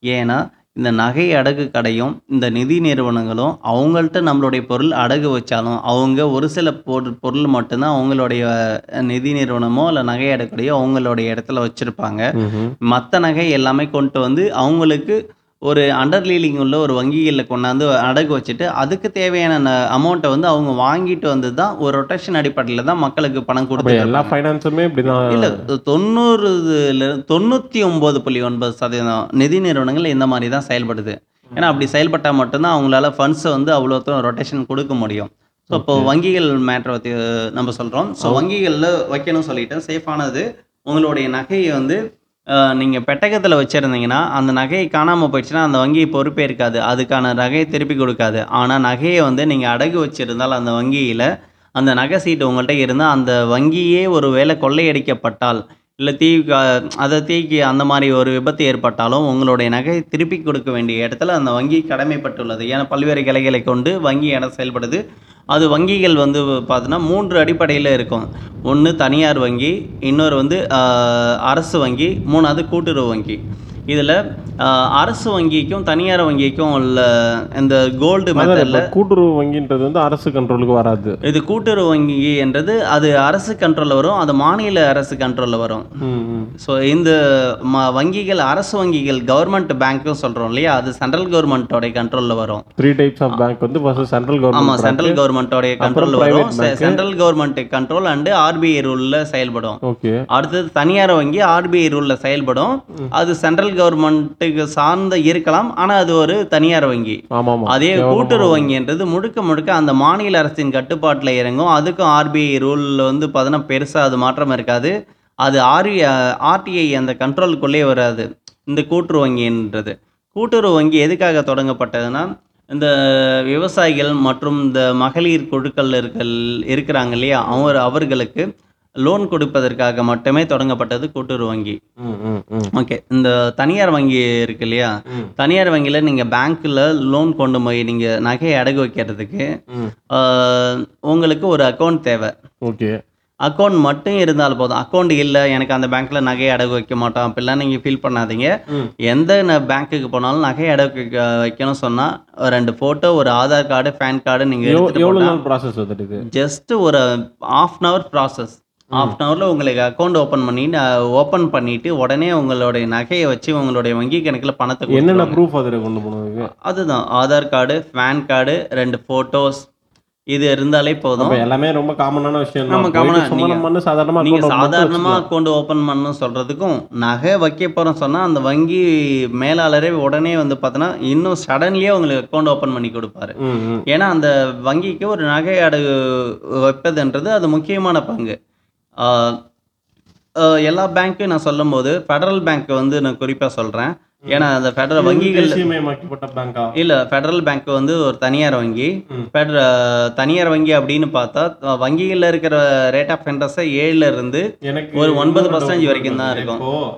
ஏன்னா இந்த நகை அடகு கடையும் இந்த நிதி நிறுவனங்களும் அவங்கள்ட்ட நம்மளுடைய பொருள் அடகு வச்சாலும் அவங்க ஒரு சில பொருள் பொருள் மட்டும்தான் அவங்களுடைய நிதி நிறுவனமோ இல்லை நகை அடகு கடையோ அவங்களுடைய இடத்துல வச்சுருப்பாங்க. மற்ற நகை எல்லாமே கொண்டு வந்து அவங்களுக்கு ஒரு அண்டர் லீலிங் உள்ள ஒரு வங்கிகளில் கொண்டாந்து அடகு வச்சுட்டு அதுக்கு தேவையான அமௌண்ட்டை வந்து அவங்க வாங்கிட்டு வந்து தான் ஒரு ரொட்டேஷன் அடிப்படையில் தான் மக்களுக்கு பணம் கொடுத்து எல்லா ஃபைனான்ஸுமே இப்படிதான் இல்லை தொண்ணூறுல தொண்ணூற்றி ஒம்பது புள்ளி ஒன்பது சதவீதம் நிதி நிறுவனங்கள் இந்த மாதிரி தான் செயல்படுது. ஏன்னா அப்படி செயல்பட்டால் மட்டும்தான் அவங்களால ஃபண்ட்ஸை வந்து அவ்வளோ ரொட்டேஷன் கொடுக்க முடியும். ஸோ இப்போ வங்கிகள் மேட்ரை பற்றி நம்ம சொல்கிறோம் ஸோ வங்கிகளில் வைக்கணும் சொல்லிட்டேன். சேஃபானது உங்களுடைய நகையை வந்து நீங்கள் பெட்டகத்தில் வச்சுருந்தீங்கன்னா அந்த நகையை காணாமல் போயிடுச்சுன்னா அந்த வங்கி பொறுப்பே இருக்காது. அதுக்கான நகையை திருப்பி கொடுக்காது. ஆனால் நகையை வந்து நீங்கள் அடகு வச்சுருந்தால் அந்த வங்கியில் அந்த நகை சீட்டு உங்கள்கிட்ட இருந்தால் அந்த வங்கியே ஒரு வேளை கொள்ளையடிக்கப்பட்டால் இல்லை தீ கா- அதை தீக்கு அந்த மாதிரி ஒரு விபத்து ஏற்பட்டாலும் உங்களுடைய நகை திருப்பி கொடுக்க வேண்டிய இடத்துல அந்த வங்கி கடமைப்பட்டுள்ளது. ஏன்னா பல்வேறு கிளைகளை கொண்டு வங்கி இடம் செயல்படுது. அது வங்கிகள் வந்து பார்த்தீங்கன்னா மூன்று அடிப்படையில் இருக்கும். ஒன்று தனியார் வங்கி இன்னொரு வந்து அரசு வங்கி மூணாவது கூட்டுறவு வங்கி. இதில் அரசு வங்கிக்கும் தனியார் வங்கிக்கும் உள்ள இந்த கோல்டு மெத்தடில் கூட்டுறவு வங்கின்றது வந்து அரசு கண்ட்ரோலுக்கு வராது. இது கூட்டுறவு வங்கி என்றது அது அரசு கண்ட்ரோலில் வரும் அது மாநில அரசு கண்ட்ரோலில் வரும். ஸோ இந்த ம வங்கிகள் அரசு வங்கிகள் கவர்மெண்ட் பேங்க்கும் சொல்கிறோம் இல்லையா அது சென்ட்ரல் கவர்மெண்ட்டோடைய கண்ட்ரோலில் வரும். த்ரீ டைப்ஸ் ஆஃப் பேங்க் வந்து சென்ட்ரல் ஆமாம் கவர்மெண்ட் சென்ட்ரல் கவர்மெண்ட்டோடைய கண்ட்ரோலில் வரும். Central government control and RBI ரூலில் செயல்படும். ஓகே அடுத்தது தனியார் வங்கி ஆர்பிஐ ரூலில் செயல்படும். அது சென்ட்ரல் கவர்மெண்ட்டுக்கு சார்ந்த இருக்கலாம். ஆனால் அது ஒரு தனியார் வங்கி. அதே கூட்டுறவு வங்கின்றது முழுக்க முழுக்க அந்த மாநில அரசின் கட்டுப்பாட்டில் இறங்கும். அதுக்கும் ஆர்பிஐ ரூலில் வந்து பார்த்தீங்கன்னா பெருசாக அது மாற்றம் இருக்காது. அது ஆர்பி ஆர்டிஐ அந்த கண்ட்ரோலுக்குள்ளே வராது. இந்த கூட்டுறவு வங்கின்றது. கூட்டுறவு வங்கி எதுக்காக தொடங்கப்பட்டதுன்னா இந்த விவசாயிகள் மற்றும் இந்த மகளிர் குழுக்கள் இருக்கல் இருக்கிறாங்க இல்லையா? அவர் அவர்களுக்கு லோன் கொடுப்பதற்காக மட்டுமே தொடங்கப்பட்டது கூட்டுறவு வங்கி. ஓகே. இந்த தனியார் வங்கி இருக்கு இல்லையா? தனியார் வங்கியில் நீங்கள் பேங்க்கில் லோன் கொண்டு போய் நீங்கள் நகையை அடகு வைக்கிறதுக்கு உங்களுக்கு ஒரு அக்கௌண்ட் தேவை. ஓகே. அக்கௌண்ட் மட்டும் இருந்தால் போதும். அக்கௌண்ட் இல்லை எனக்கு அந்த பேங்க்கில் நகையை அடகு வைக்க மாட்டோம் அப்படிலாம் நீங்கள் ஃபீல் பண்ணாதீங்க. எந்த பேங்க்குக்கு போனாலும் நகையை அடகு வைக்க வைக்கணும் சொன்னால் ரெண்டு ஃபோட்டோ ஒரு ஆதார் கார்டு பேன் கார்டு நீங்கள் ப்ராசஸ் ஜஸ்ட் ஒரு half an hour process half an ஹவரில் உங்களுக்கு அக்கௌண்ட் ஓப்பன் பண்ணி ஓப்பன் பண்ணிவிட்டு உடனே உங்களுடைய நகையை வச்சு உங்களுடைய வங்கி கணக்கில் பணத்தை என்னென்ன. ப்ரூஃப் அதில் கொண்டு போனதுக்கு? அதுதான். ஆதார் கார்டு பேன் கார்டு ரெண்டு ஃபோட்டோஸ் இது இருந்தாலே போதும். எல்லாமே ரொம்ப காமனான விஷயம் நம்ம தான் common ஆ போயிட்டு சும்மா நீங்க- நம்ம வந்து சாதாரணமா நீங்க account open மட்டும் சாதாரணமா வச்சுக்கலாம். அக்கௌண்ட் ஓப்பன் பண்ணணும் சொல்றதுக்கும் நகை வைக்க போறோம் சொன்னா அந்த வங்கி மேலாளரே உடனே வந்து பார்த்தோன்னா இன்னும் சடன்லியே உங்களுக்கு அக்கௌண்ட் ஓப்பன் பண்ணி கொடுப்பாரு. ஏன்னா அந்த வங்கிக்கு ஒரு நகை அடகு வைப்பதுன்றது அது முக்கியமான பங்கு. எல்லா பேங்க்கும் நான் சொல்லும்போது ஃபெடரல் பேங்க் வந்து நான் குறிப்பாக சொல்கிறேன் ஏன்னா அந்த ஃபெடரல் வங்கிகள் இல்லை ஃபெடரல் பேங்க் வந்து ஒரு தனியார் வங்கி. ஃபெடர தனியார் வங்கி அப்படின்னு பார்த்தா வங்கிகளில் இருக்கிற ரேட் ஆஃப் இன்ட்ரெஸ்ட்டை ஏழுல இருந்து ஒரு ஒன்பது doubt வரைக்கும் தான் இருக்கு. இருக்கும்.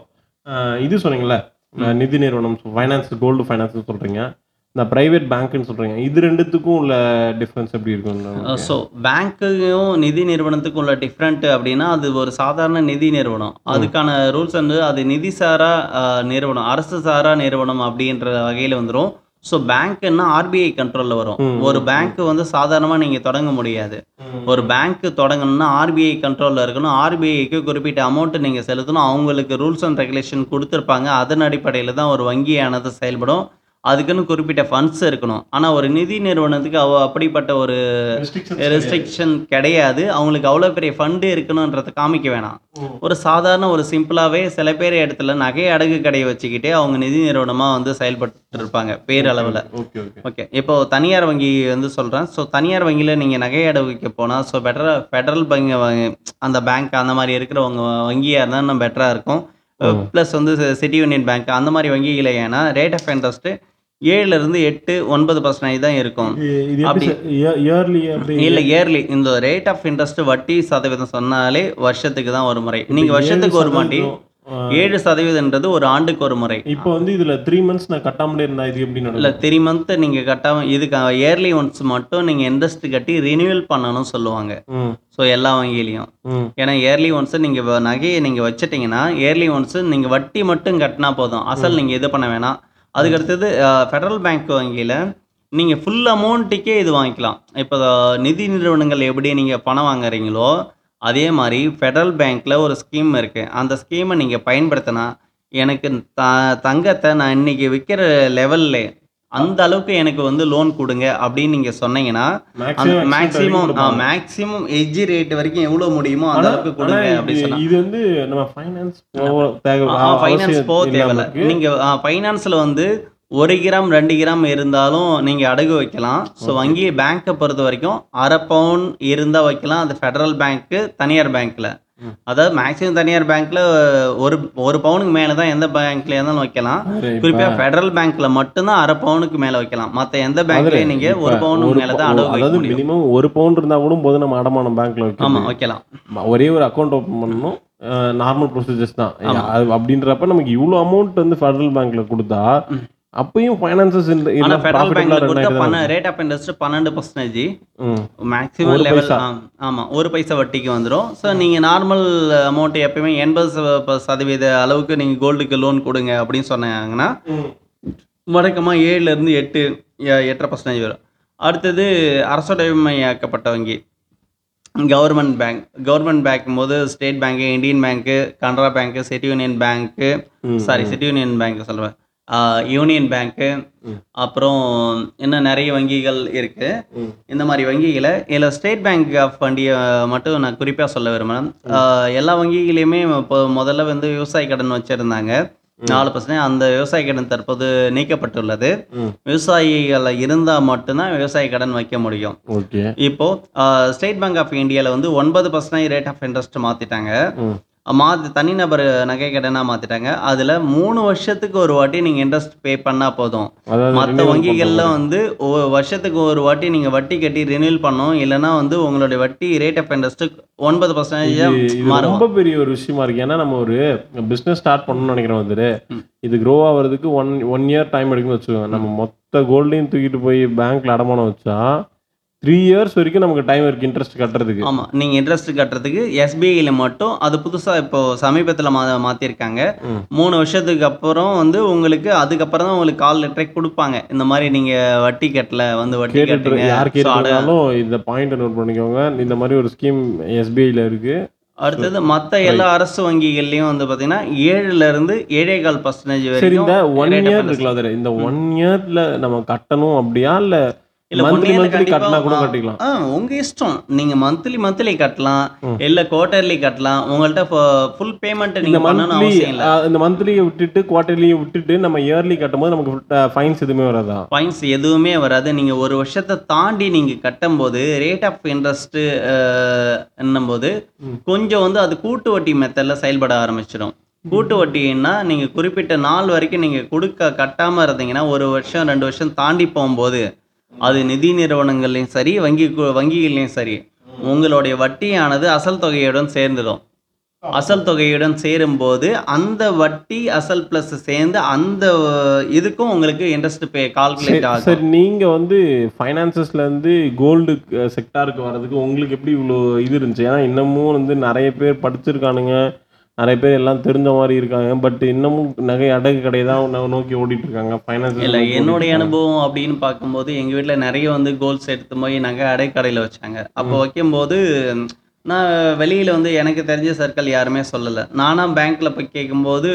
இது சொன்னீங்கல்ல அஹ், நிதி நிறுவனம் ஃபைனான்ஸ் கோல்டு ஃபைனான்ஸ் சொல்றீங்க இந்த பிரைவேட் பேங்க்னு சொல்றீங்க இது ரெண்டுத்துக்கும் உள்ள டிஃபரன்ஸ் எப்படி இருக்கும்? ஸோ பேங்க்கையும் நிதி நிறுவனத்துக்கும் உள்ள டிஃப்ரெண்ட் அப்படின்னா அது ஒரு சாதாரண நிதி நிறுவனம். அதுக்கான ரூல்ஸ் வந்து அது நிதி சாரா நிறுவனம் அரசு சாரா நிறுவனம் அப்படின்ற வகையில் வந்துடும் ஸோ பேங்க்னா ஆர்பிஐ கண்ட்ரோலில் வரும். ஒரு பேங்க் வந்து சாதாரணமாக நீங்கள் தொடங்க முடியாது. ஒரு பேங்க் தொடங்கணும்னா ஆர்பிஐ கண்ட்ரோலில் இருக்கணும். ஆர்பிஐக்கு குறிப்பிட்ட அமௌண்ட்டு நீங்கள் செலுத்தணும். அவங்களுக்கு ரூல்ஸ் அண்ட் ரெகுலேஷன் கொடுத்துருப்பாங்க. அதன் அடிப்படையில் தான் ஒரு வங்கியானது செயல்படும். அதுக்குன்னு குறிப்பிட்ட ஃபண்ட்ஸ் இருக்கணும். ஆனால் ஒரு நிதி நிறுவனத்துக்கு அவ அப்படிப்பட்ட ஒரு ரெஸ்ட்ரிக்ஷன் கிடையாது. அவங்களுக்கு அவ்வளோ பெரிய ஃபண்டு இருக்கணுன்றதை காமிக்க வேணாம். ஒரு சாதாரண ஒரு சிம்பிளாகவே சில பேர் இடத்துல நகை அடகு கடையை வச்சுக்கிட்டே அவங்க நிதி நிறுவனமாக வந்து செயல்பட்டு இருப்பாங்க பேரளவில். ஓகே இப்போ தனியார் வங்கி வந்து சொல்கிறேன் ஸோ தனியார் வங்கியில் நீங்கள் நகை அடகுக்கு போனால் ஸோ பெட்டராக ஃபெடரல் பேங்க் அந்த பேங்க் அந்த மாதிரி இருக்கிறவங்க வங்கியாக இருந்தால் இன்னும் பெட்டராக இருக்கும். ப்ளஸ் வந்து சிட்டி யூனியன் பேங்க் அந்த மாதிரி வங்கிகளை ஏன்னா ரேட் ஆஃப் இன்ட்ரெஸ்ட்டு ஏழுலேருந்து எட்டு ஒன்பது பர்சன்டேஜ் தான் இருக்கும். இயர்லி இல்லை இயர்லி இந்த ரேட் ஆஃப் இன்ட்ரெஸ்ட் வட்டி சதவீதம் சொன்னாலே வருஷத்துக்கு தான் ஒரு முறை. நீங்கள் ஏழு வருஷத்துக்கு ஒரு மாட்டி ஏழு சதவீதம்ன்றது ஒரு ஆண்டுக்கு ஒரு முறை. இப்போ வந்து இதுல த்ரீ மந்த்ஸ் நான் கட்டாமலே இருந்தா இது எப்படி இல்லை த்ரீ மந்த்து நீங்கள் கட்டாம இதுக்கு இயர்லி ஒன்ஸ் மட்டும் நீங்கள் இன்ட்ரெஸ்ட் கட்டி ரினியூவல் பண்ணணும்னு சொல்லுவாங்க. ஸோ எல்லா வங்கியிலையும். ஏன்னா இயர்லி ஒன்ஸு நீங்கள் நகையை நீங்கள் வச்சிட்டிங்கன்னா இயர்லி ஒன்ஸு நீங்கள் வட்டி மட்டும் கட்டினா போதும். அசல் நீங்கள் இது பண்ண வேணாம். அதுக்கு அடுத்தது ஃபெடரல் பேங்க் வங்கியில் நீங்கள் ஃபுல் அமௌண்ட்டுக்கே இது வாங்கிக்கலாம். இப்போ நிதி நிறுவனங்கள் எப்படி நீங்கள் பணம் வாங்குறீங்களோ அதே மாதிரி ஃபெடரல் பேங்க்கில் ஒரு ஸ்கீம் இருக்குது அந்த ஸ்கீமை நீங்கள் பயன்படுத்தினா எனக்கு த தங்கத்தை நான் இன்னைக்கு விற்கிற லெவல்லே அந்த அளவுக்கு எனக்கு வந்து லோன் கொடுங்க அப்படின்னு நீங்கள் சொன்னீங்கன்னா மேக்ஸிமம் மேக்ஸிமம் எஜ்ஜி ரேட் வரைக்கும் எவ்வளோ முடியுமோ அந்த அளவுக்கு கொடுங்க அப்படின்னு சொன்னா. இது வந்து நம்ம ஃபைனான்ஸ் ஃபைனான்ஸ் போக தேவையில்ல. நீங்கள் ஃபைனான்ஸில் வந்து ஒரு கிராம் ரெண்டு கிராம் இருந்தாலும் நீங்கள் அடகு வைக்கலாம். ஸோ வங்கி பேங்க்கை பொறுத்த வரைக்கும் அரை பவுன் இருந்தால் வைக்கலாம். அது ஃபெடரல் பேங்க்கு தனியார் பேங்க்கில். அதாவது மேக்ஸிமம் தனியார் பேங்க்கில் ஒரு ஒரு பவுனுக்கு மேலே தான் எந்த பேங்க்ல இருந்தாலும் வைக்கலாம். குறிப்பாக ஃபெடரல் பேங்க்ல மட்டும்தான் அரை பவுனுக்கு மேலே வைக்கலாம். மற்ற எந்த பேங்க்லயும் நீங்க ஒரு பவுனுக்கு மேலே தான் அடகு வைக்க அதாவது மினிமம் ஒரு பவுண்ட் இருந்தா கூட போது நம்ம அடமானம் பேங்க்ல வைக்கலாம். வைக்கலாம் ஒரே ஒரு அக்கௌண்ட் ஓபன் பண்ணணும். நார்மல் ப்ரொசீஜர்ஸ் தான். அது அப்படின்றப்ப நமக்கு இவ்வளவு அமௌண்ட் வந்து ஃபெடரல் பேங்க்ல கொடுத்தா. அப்பயும் ஃபைனான்சஸ் ஆனா ஃபெடரல் பேங்க்ல ரேட் ஆஃப் இன்ட்ரெஸ்ட் பன்னெண்டு பர்சன்டேஜ் மேக்ஸிமம் லெவல். ஆமா ஒரு பைசா வட்டிக்கு வந்துடும் ஸோ நீங்க நார்மல் அமௌண்ட் எப்பயுமே எண்பது சதவீத அளவுக்கு நீங்க கோல்டுக்கு லோன் கொடுங்க அப்படின்னு சொன்னாங்கன்னா வழக்கமாக ஏழுலேருந்து எட்டு எ- எட்டரை பர்சன்டேஜ் வரும். அடுத்தது அரசுடைமையாக்கப்பட்ட வங்கி கவர்மெண்ட் பேங்க் கவர்மெண்ட் பேங்க் போது ஸ்டேட் பேங்க்கு இந்தியன் பேங்க்கு கனரா பேங்க்கு சிட்டி யூனியன் பேங்க்கு சாரி சிட்டி யூனியன் பேங்க் சொல்லுவேன் யூனியன் பேங்க்கு. அப்புறம் இன்னும் நிறைய வங்கிகள் இருக்கு ம். இந்த மாதிரி வங்கிகளை இதில் ஸ்டேட் பேங்க் ஆஃப் வண்டியை மட்டும் நான் குறிப்பாக சொல்ல விரும்புகிறேன் எல்லா வங்கிகளையுமே இப்போ முதல்ல வந்து விவசாய கடன் வச்சுருந்தாங்க நாலு பர்சன்ட் அந்த விவசாய கடன் தற்போது நீக்கப்பட்டுள்ளது. விவசாயிகள் இருந்தால் மட்டும்தான் விவசாய கடன் வைக்க முடியும் இப்போ ஸ்டேட் பேங்க் ஆஃப் இந்தியாவில் வந்து ஒன்பது பர்சன்டேஜ் ரேட் ஆஃப் இன்ட்ரெஸ்ட் மாற்றிட்டாங்க. மாற்றி தனிநபர் நகை கடனாக மாற்றிட்டாங்க அதில் மூணு வருஷத்துக்கு ஒரு வாட்டி நீங்கள் இன்ட்ரெஸ்ட் பே பண்ணால் போதும். மற்ற வங்கிகளில். வந்து வருஷத்துக்கு ஒரு வாட்டி நீங்கள் வட்டி கட்டி ரினியூல் பண்ணணும். இல்லைன்னா வந்து உங்களுடைய வட்டி ரேட் ஆஃப் இன்ட்ரெஸ்ட் ஒன்பது இது பர்சன்டேஜ் இது மாறும். ரொம்ப பெரிய ஒரு விஷயமா இருக்கு. ஏன்னா நம்ம ஒரு பிசினஸ் ஸ்டார்ட் பண்ணணும்னு நினைக்கிறோம் வந்துரு ம். இது க்ரோ ஆகிறதுக்கு ஒன் ஒன் இயர் டைம் எடுக்குன்னு வச்சுக்கோங்க. நம்ம மொத்த கோல்டையும் தூக்கிட்டு போய் பேங்க்ல அடமானம் வச்சா த்ரீ இயர்ஸ் வரைக்கும் நமக்கு டைம் இருக்கு இன்ட்ரெஸ்ட் கட்டுறதுக்கு. ஆமாம் நீங்கள் இன்ட்ரெஸ்ட் கட்டுறதுக்கு எஸ்பிஐயில் மட்டும் அது புதுசாக இப்போ சமீபத்தில் மா மாற்றிருக்காங்க. மூணு வருஷத்துக்கு அப்புறம் வந்து உங்களுக்கு அதுக்கப்புறம் தான் உங்களுக்கு கால் லெட்டரே கொடுப்பாங்க. இந்த மாதிரி நீங்கள் வட்டி கட்டல வந்து வட்டி கேட்டுருந்தாலும் இந்த பாயிண்ட் நோட் பண்ணிக்கோங்க. இந்த மாதிரி ஒரு ஸ்கீம் எஸ்பிஐல இருக்கு. அடுத்தது மற்ற எல்லா அரசு வங்கிகள்லையும் வந்து பார்த்தீங்கன்னா ஏழுல இருந்து ஏழே கால் பர்சன்டேஜ் சரி இந்த வரைக்கும் ஒன் இயர். இருக்குல்ல இந்த ஒன் இயர்ல நம்ம கட்டணும் அப்படியா? இல்ல இல்ல மந்த்லி மந்த்லி கண்டிப்பா கட்டினா கூட ஆ, கட்டிக்கலாம். ஆ உங்க இஷ்டம். நீங்க மந்த்லி மந்த்லி கட்டலாம். இல்ல குவார்டர்லி கட்டலாம். உங்கள்ட்ட ஃபுல் பேமெண்ட் நீங்க மந்த்லி அவசியம் இல்ல. இந்த மந்த்லியை விட்டுட்டு குவார்டர்லியை விட்டுட்டு நம்ம இயர்லி கட்டும்போது நமக்கு ஃபைன்ஸ் எதுவுமே வராதா? பாயிண்ட்ஸ் எதுவுமே வராது. நீங்க ஒரு வருஷத்தை தாண்டி நீங்க கட்டும்போது ரேட் ஆஃப் இன்ட்ரெஸ்ட் என்னும்போது. கொஞ்சம் வந்து அது கூட்டு வட்டி மெத்தட்ல செயல்பட ஆரம்பிச்சிடும். கூட்டு வட்டின்னா நீங்க குறிப்பிட்ட நாள் வரைக்கும் நீங்க கொடுக்க கட்டாம இருந்தீங்கன்னா ஒரு வருஷம் ரெண்டு வருஷம் தாண்டி போகும்போது அது நிதி நிறுவனங்கள்லையும் சரி வங்கி வங்கிகள்லையும் சரி. உங்களுடைய வட்டியானது அசல் தொகையுடன் சேர்ந்துடும். அசல் தொகையுடன் சேரும்போது அந்த வட்டி அசல் பிளஸ் சேர்ந்து அந்த இதுக்கும் உங்களுக்கு இன்ட்ரெஸ்ட் பே கால்குலேட் ஆகும். சரி நீங்க வந்து ஃபைனான்சஸ்ல இருந்து கோல்டு செக்டாருக்கு வர்றதுக்கு உங்களுக்கு எப்படி இவ்வளோ இது இருந்துச்சு? ஏன்னா இன்னமும் வந்து நிறைய பேர் படிச்சிருக்கானுங்க. நிறைய பேர் எல்லாம் தெரிஞ்ச மாதிரி இருக்காங்க. பட் இன்னமும் நகை அடகு கடையை தான் நோக்கி ஓடிட்டு இருக்காங்க ஃபைனான்ஸ் இல்ல என்னுடைய அனுபவம் அப்படின்னு பார்க்கும்போது எங்க வீட்ல நிறைய வந்து கோல்ட்ஸ் எடுத்து போய் நகை அடைக்கடையில் வச்சாங்க. அப்போ வைக்கும்போது நான் வெளியில வந்து எனக்கு தெரிஞ்ச சர்க்கிள் யாருமே சொல்லலை. நானா பேங்க்ல போய் கேட்கும்போது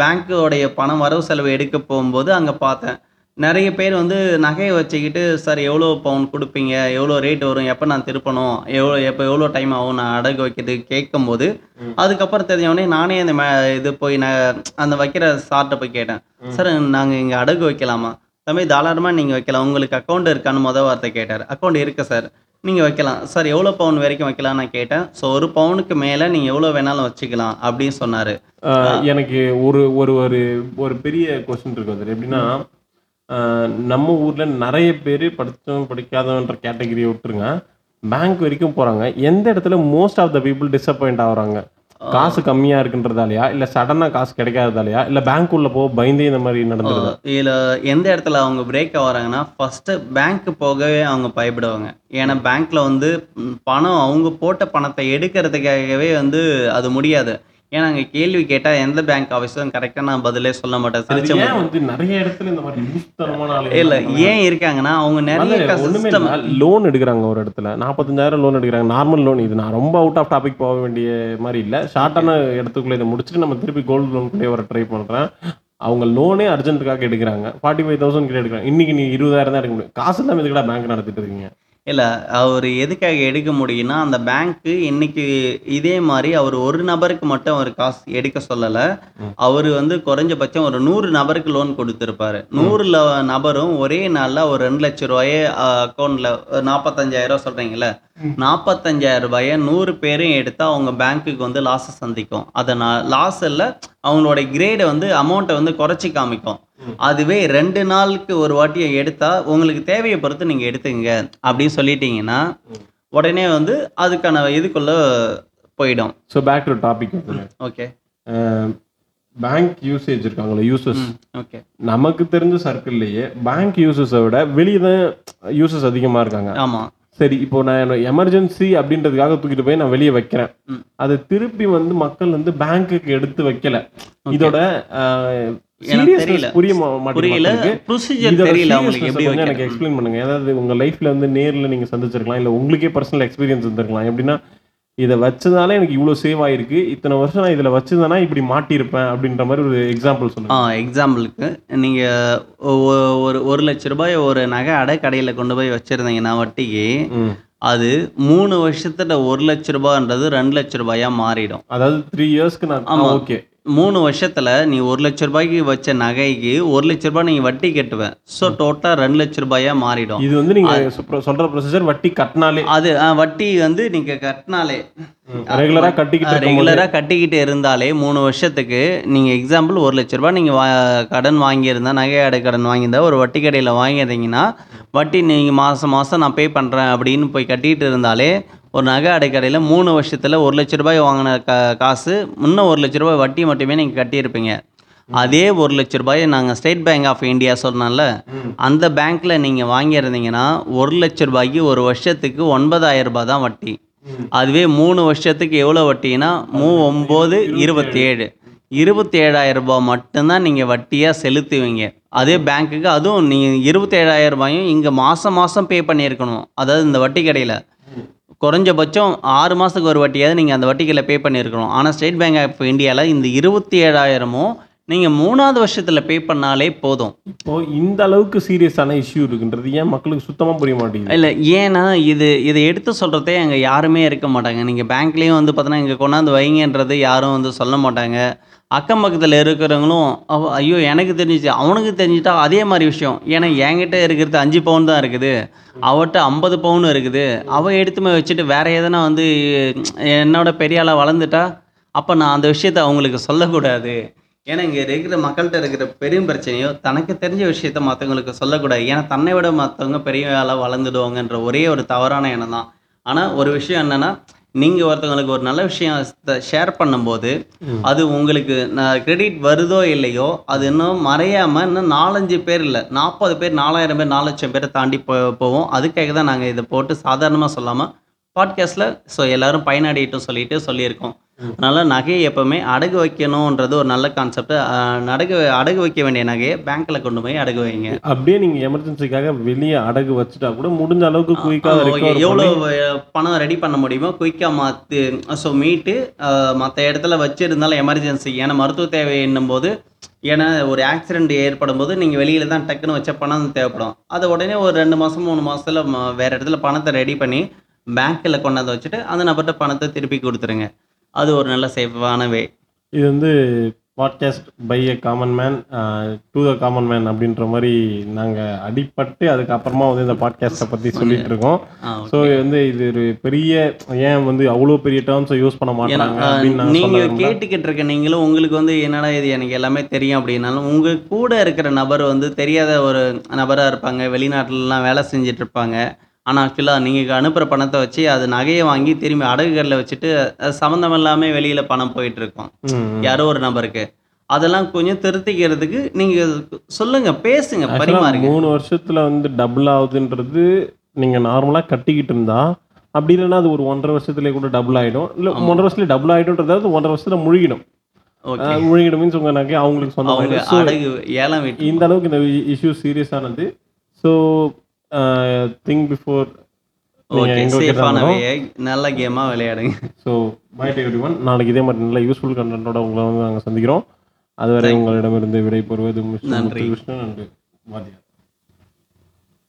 பேங்க்கோடைய பணம் வரவு செலவு எடுக்க போகும்போது அங்க பார்த்தேன். நிறைய பேர் வந்து நகையை வச்சுக்கிட்டு சார் எவ்வளோ பவுன் கொடுப்பீங்க? எவ்வளோ ரேட் வரும்? எப்போ நான் திருப்பணும்? எவ்வளோ எப்போ எவ்வளோ டைம் ஆகும்? நான் அடகு வைக்கிறதுக்கு கேட்கும்போது. அதுக்கப்புறம் தெரிஞ்சவொடனே நானே அந்த மே இது போய் நான் அந்த வைக்கிற சார்ட்ட போய் கேட்டேன். சார் நாங்கள் இங்கே அடகு வைக்கலாமா? தம்பி தாராளமாக நீங்கள் வைக்கலாம். உங்களுக்கு அக்கௌண்ட் இருக்கான்னு முத வார்த்தை கேட்டார். அக்கௌண்ட் இருக்கு சார். நீங்கள் வைக்கலாம். சார் எவ்வளோ பவுன் வரைக்கும் வைக்கலாம் நான் கேட்டேன். ஸோ ஒரு பவுனுக்கு மேலே நீங்கள் எவ்வளோ வேணாலும் வச்சுக்கலாம் அப்படின்னு சொன்னார். எனக்கு ஒரு ஒரு ஒரு ஒரு பெரிய கொஸ்டின் இருக்கு அது எப்படின்னா நம்ம ஊரில் நிறைய பேர் படித்தவன் படிக்காதவன்ற கேட்டகரியை விட்டுருங்க. பேங்க் வரைக்கும் போகிறாங்க எந்த இடத்துல most of the people disappoint ஆகுறாங்க? காசு கம்மியா இருக்குன்றதாலயா? இல்ல சடனா காசு கிடைக்காததாலயா? இல்ல பேங்க் உள்ள போக பயந்தே இந்த மாதிரி நடந்துருது? இதில் எந்த இடத்துல அவங்க பிரேக் ஆகிறாங்கன்னா ஃபஸ்ட்டு பேங்க்கு போகவே அவங்க பயப்படுவாங்க. ஏன்னா பேங்க்ல வந்து பணம் அவங்க போட்ட பணத்தை எடுக்கிறதுக்காகவே வந்து அது முடியாது. ஏன்னா அங்கே கேள்வி கேட்டால் எந்த பேங்க் ஆஃபீஸரும் கரெக்டாக நான் பதிலே சொல்ல மாட்டேன். சிரிச்ச வந்து நிறைய இடத்துல இந்த மாதிரி இல்லை? ஏன் இருக்காங்கன்னா அவங்க நிறைய சிஸ்டம் லோன் எடுக்கிறாங்க ஒரு இடத்துல. நாற்பத்தஞ்சாயிரம் லோன் எடுக்கிறாங்க. நார்மல் லோன் இது. நான் ரொம்ப அவுட் ஆஃப் டாபிக் போக வேண்டிய மாதிரி இல்லை. ஷார்ட்டான இடத்துக்குள்ள இதை முடிச்சுட்டு நம்ம திருப்பி கோல்டு லோனுக்குள்ளே வர ட்ரை பண்ணுறேன் அவங்க லோனே அர்ஜென்ட்டுக்காக எடுக்கிறாங்க. ஃபார்ட்டி ஃபைவ் தௌசண்ட் கிட்ட எடுக்கிறாங்க. இன்னைக்கு நீ இருபதாயிரம் தான் எடுக்க முடியும். காசு இல்லாமல் எதுக்கடா பேங்க் நடத்திட்டு இருக்கீங்க? இல்லை அவர் எதுக்காக எடுக்க முடியும்னா அந்த பேங்க்கு இன்னைக்கு இதே மாதிரி அவர் ஒரு நபருக்கு மட்டும் அவர் காசு எடுக்க சொல்லலை. ம். அவர் வந்து குறைஞ்சபட்சம் ஒரு நூறு நபருக்கு லோன் கொடுத்துருப்பாரு. நூறு ல- நபரும் ஒரே நாளில் ஒரு ரெண்டு லட்ச ரூபாயை அக்கௌண்ட்ல நாற்பத்தஞ்சாயிரம் சொல்றீங்கல்ல? நாற்பத்தஞ்சாயிரம் ரூபாயை நூறு பேரும் எடுத்தா அவங்க பேங்க்குக்கு வந்து லாஸை சந்திக்கும். அதை நான் லாஸ் இல்லை அவங்களோட கிரேடை வந்து அமௌண்ட்டை வந்து குறைச்சி காமிக்கும். ம். அதுவே ரெண்டு நாளுக்கு ஒரு வாட்டி எடுத்தா உங்களுக்கு தேவையை பொறுத்து நீங்க எடுத்துங்க அப்படின்னு சொல்லிட்டீங்கன்னா. உடனே வந்து அதுக்கான இதுக்குள்ள போயிடும். So back to topic okay bank usage இருக்காங்களே யூசர்ஸ் ஓகே நமக்கு தெரிஞ்ச சர்க்கிள்லயே பேங்க் யூசர்ஸை விட வெளியே தான் யூசர்ஸ் அதிகமாக இருக்காங்க. ஆமா. சரி இப்போ நான் எமர்ஜென்சி அப்படின்றதுக்காக தூக்கிட்டு போய் நான் வெளியே வைக்கிறேன். அதை திருப்பி வந்து மக்கள் வந்து பேங்க்குக்கு எடுத்து வைக்கல. இதோட seriousness தெரியல. புரிய புரியல. ப்ரொசீஜர் தெரியல அவங்களுக்கு எப்படி எனக்கு எக்ஸ்பிளைன் பண்ணுங்க. ஏதாவது உங்க லைஃப்ல வந்து நேர்ல நீங்க சந்திச்சிருக்கலாம். இல்ல உங்களுக்கே பர்சனல் எக்ஸ்பீரியன்ஸ் இருந்திருக்கலாம் எப்படின்னா இதை வச்சதால எனக்கு இவ்வளவு சேவ் ஆயிருக்கு. இத்தனை வருஷம் நான் இதுல வச்சதானா இப்படி மாட்டியிருப்பேன் அப்படின்ற மாதிரி ஒரு எக்ஸாம்பிள் ஆ சொல்லுங்க எக்ஸாம்பிளுக்கு நீங்கள் ஒரு ஒரு லட்ச ரூபாய் ஒரு நகை அடை கடையில் கொண்டு போய் வச்சுருந்தீங்கன்னா வட்டிக்கு. அது மூணு வருஷத்துல ஒரு லட்ச ரூபான்றது ரெண்டு லட்ச ரூபாயா மாறிடும். அதாவது த்ரீ இயர்ஸ்க்கு நான். ஓகே மூணு வருஷத்துல நீ ஒரு லட்ச ரூபாய்க்கு வச்ச நகைக்கு ஒரு லட்ச ரூபாய் நீ வட்டி கட்டுவேன் ஸோ டோட்டலாக ரெண்டு லட்ச ரூபாயா மாறிடும். இது வந்து நீங்க சொல்ற- சொல்ற ப்ரொசீஜர் வட்டி கட்டினாலே. அது வட்டி வந்து நீங்க கட்டினாலே. ரெகுலரா கட்டிக்கிட்டு ரெகுலராக கட்டிக்கிட்டு இருந்தாலே மூணு வருஷத்துக்கு நீங்கள் எக்ஸாம்பிள் ஒரு லட்ச ரூபாய் நீங்கள் வா கடன் வாங்கியிருந்தா நகை அடை கடன் வாங்கியிருந்தா ஒரு வட்டி கடையில் வாங்கியிருந்தீங்கன்னா வட்டி நீங்கள் மாதம் மாதம் நான் பே பண்ணுறேன் அப்படின்னு போய் கட்டிக்கிட்டு இருந்தாலே ஒரு நகை அடைக்கடையில் மூணு வருஷத்தில் ஒரு லட்ச ரூபாய் வாங்கின கா காசு இன்னும் ஒரு லட்ச ரூபாய் வட்டி மட்டுமே நீங்கள் கட்டியிருப்பீங்க. அதே ஒரு லட்ச ரூபாயை நாங்கள் ஸ்டேட் பேங்க் ஆஃப் இந்தியா சொன்னால அந்த பேங்க்கில் நீங்கள் வாங்கியிருந்தீங்கன்னா ஒரு லட்ச ரூபாய்க்கு ஒரு வருஷத்துக்கு ஒன்பதாயிரம் ரூபாய் தான் வட்டி. அதுவே மூணு வருஷத்துக்கு எவ்வளோ வட்டின்னா மூ ஒம்பது இருபத்தி ஏழு இருபத்தி ஏழாயிரம் ரூபாய் மட்டும்தான் நீங்கள் வட்டியாக செலுத்துவீங்க. அதே பேங்க்குக்கு அதுவும் நீங்கள் இருபத்தேழாயிரம் ரூபாயும் இங்கே மாதம் மாதம் பே பண்ணியிருக்கணும். அதாவது இந்த வட்டி கடையில் குறைஞ்சபட்சம் ஆறு மாதத்துக்கு ஒரு வட்டியாவது நீங்கள் அந்த வட்டிகளை பே பண்ணியிருக்கணும். ஆனால் ஸ்டேட் பேங்க் ஆஃப் இந்தியாவில் இந்த இருபத்தி ஏழாயிரமும் நீங்கள் மூணாவது வருஷத்தில் பே பண்ணாலே போதும். இப்போ இந்த அளவுக்கு சீரியஸான இஷ்யூ இருக்குன்றது ஏன் மக்களுக்கு சுத்தமா புரிய மாட்டேங்குது? இல்லை ஏன்னா இது இதை எடுத்து சொல்கிறதே அங்கே யாருமே இருக்க மாட்டாங்க. நீங்கள் பேங்க்லேயும் வந்து பார்த்தோன்னா இங்கே கொண்டாந்து வைங்கன்றது யாரும் வந்து சொல்ல மாட்டாங்க. அக்கம் பக்கத்தில் இருக்கிறவங்களும் அவ ஐயோ எனக்கு தெரிஞ்சிச்சு அவனுக்கு தெரிஞ்சிட்டா அதே மாதிரி விஷயம். ஏன்னா என்கிட்ட இருக்கிறது அஞ்சு பவுன் தான் இருக்குது. அவட்ட ஐம்பது பவுன் இருக்குது. அவள் எடுத்துமே வச்சுட்டு வேற எதனா வந்து என்னோட பெரிய ஆளாக வளர்ந்துட்டா அப்போ நான் அந்த விஷயத்த அவங்களுக்கு சொல்லக்கூடாது. ஏன்னா இங்கே இருக்கிற மக்கள்கிட்ட இருக்கிற பெரும் பிரச்சனையோ தனக்கு தெரிஞ்ச விஷயத்த மற்றவங்களுக்கு சொல்லக்கூடாது. ஏன்னா தன்னை விட மற்றவங்க பெரிய ஆளாக வளர்ந்துடுவாங்கன்ற ஒரே ஒரு தவறான எண்ணம் தான். ஆனால் ஒரு விஷயம் என்னன்னா நீங்கள் ஒருத்தவங்களுக்கு ஒரு நல்ல விஷயம் ஷேர் பண்ணும்போது. அது உங்களுக்கு கிரெடிட் வருதோ இல்லையோ அது இன்னும் மறையாமல் இன்னும் நாலஞ்சு பேர் இல்லை நாற்பது பேர் நாலாயிரம் பேர் நாலு லட்சம் பேரை தாண்டி போ போவோம் அதுக்காக தான் நாங்கள் இதை போட்டு சாதாரணமாக சொல்லாமல் பாட்காஸ்ட்டில் ஸோ எல்லாரும் பயனடையட்டும் சொல்லிட்டு சொல்லியிருக்கோம். அதனால் நகையை எப்போவுமே அடகு வைக்கணுன்றது ஒரு நல்ல கான்செப்ட் அடகு அடகு வைக்க வேண்டிய நகையை பேங்க்கில் கொண்டு போய் அடகு வைங்க. அப்படியே நீங்க எமர்ஜென்சிக்காக வெளியே அடகு வச்சுட்டா கூட முடிஞ்ச அளவுக்கு குயிக்காக எவ்வளோ பணம் ரெடி பண்ண முடியுமோ குயிக்காக மாற்று ஸோ மீட்டு மற்ற இடத்துல வச்சுருந்தாலும் எமர்ஜென்சி ஏன்னா மருத்துவ தேவை என்னும் போது ஏன்னா ஒரு ஆக்சிடென்ட் ஏற்படும் போது நீங்கள் வெளியில் தான் டக்குன்னு வச்ச பணம் தேவைப்படும். அது உடனே ஒரு ரெண்டு மாதம் மூணு மாதத்தில் வேறு இடத்துல பணத்தை ரெடி பண்ணி பேங்க்கில் கொண்டாந்து வச்சுட்டு அந்த நபர்கிட்ட பணத்தை திருப்பி கொடுத்துருங்க. அது ஒரு நல்ல சேஃபான வே. இது வந்து podcast by a common man to the common man அப்படின்ற மாதிரி நாங்க அடிபட்டு அதுக்கப்புறமா வந்து இந்த பாட்காஸ்ட்டை பத்தி சொல்லிட்டு இருக்கோம். ஸோ வந்து இது ஒரு பெரிய ஏன் வந்து அவ்வளோ பெரிய டேர்ம்ஸை யூஸ் பண்ண மாட்டாங்க அப்படின்னு நான் நீங்க சொல்ல விரும்பல. கேட்டுக்கிட்டு இருக்க நீங்களும் உங்களுக்கு வந்து என்னடா இது எனக்கு எல்லாமே தெரியும் அப்படின்னாலும் உங்க கூட இருக்கிற நபர் வந்து தெரியாத ஒரு நபரா இருப்பாங்க. வெளிநாட்டுலலாம் வேலை செஞ்சுட்டு இருப்பாங்க. ஆனா ஆக்சுவலாக நீங்கள் அனுப்புகிற பணத்தை வச்சு அது நகையை வாங்கி திரும்பி அடகுகளில் வச்சுட்டு அது சம்மந்தம் இல்லாம வெளியில பணம் போயிட்டு இருக்கும். ம், ம். யாரோ ஒரு நபருக்கு. அதெல்லாம் கொஞ்சம் திருத்திக்கிறதுக்கு நீங்க சொல்லுங்க பேசுங்க பரிமாறுங்க. மூணு வருஷத்துல வந்து டபுள் ஆகுதுன்றது நீங்க நார்மலா கட்டிக்கிட்டு இருந்தா அப்படி இல்லைன்னா அது ஒரு ஒன்றரை வருஷத்துலேயே கூட டபுள் ஆகிடும் இல்லை ஒன்றரை வருஷத்துல டபுள் ஆகிடும்ன்றதாவது ஒன்றரை வருஷத்துல முழுகிடும். முழுகிடும் மீன்ஸ் உங்கள் நகை அவங்களுக்கு அடகு விட்டு. இந்த அளவுக்கு இந்த இஷ்யூ சீரியஸானது ஸோ திங்க் பிஃபோர் ஓகே சேஃபான நல்ல கேமாக விளையாடுங்க. ஸோ பை எவ்ரி ஒன் நாளைக்கு இதே மாதிரி நல்ல யூஸ்ஃபுல் கண்டென்ட்டோட உங்களை வந்து நாங்கள் சந்திக்கிறோம். அதுவரை உங்களிடமிருந்து விடை பெறுவது நன்றி. விஷ்ணு நன்றி. வாத்தியார்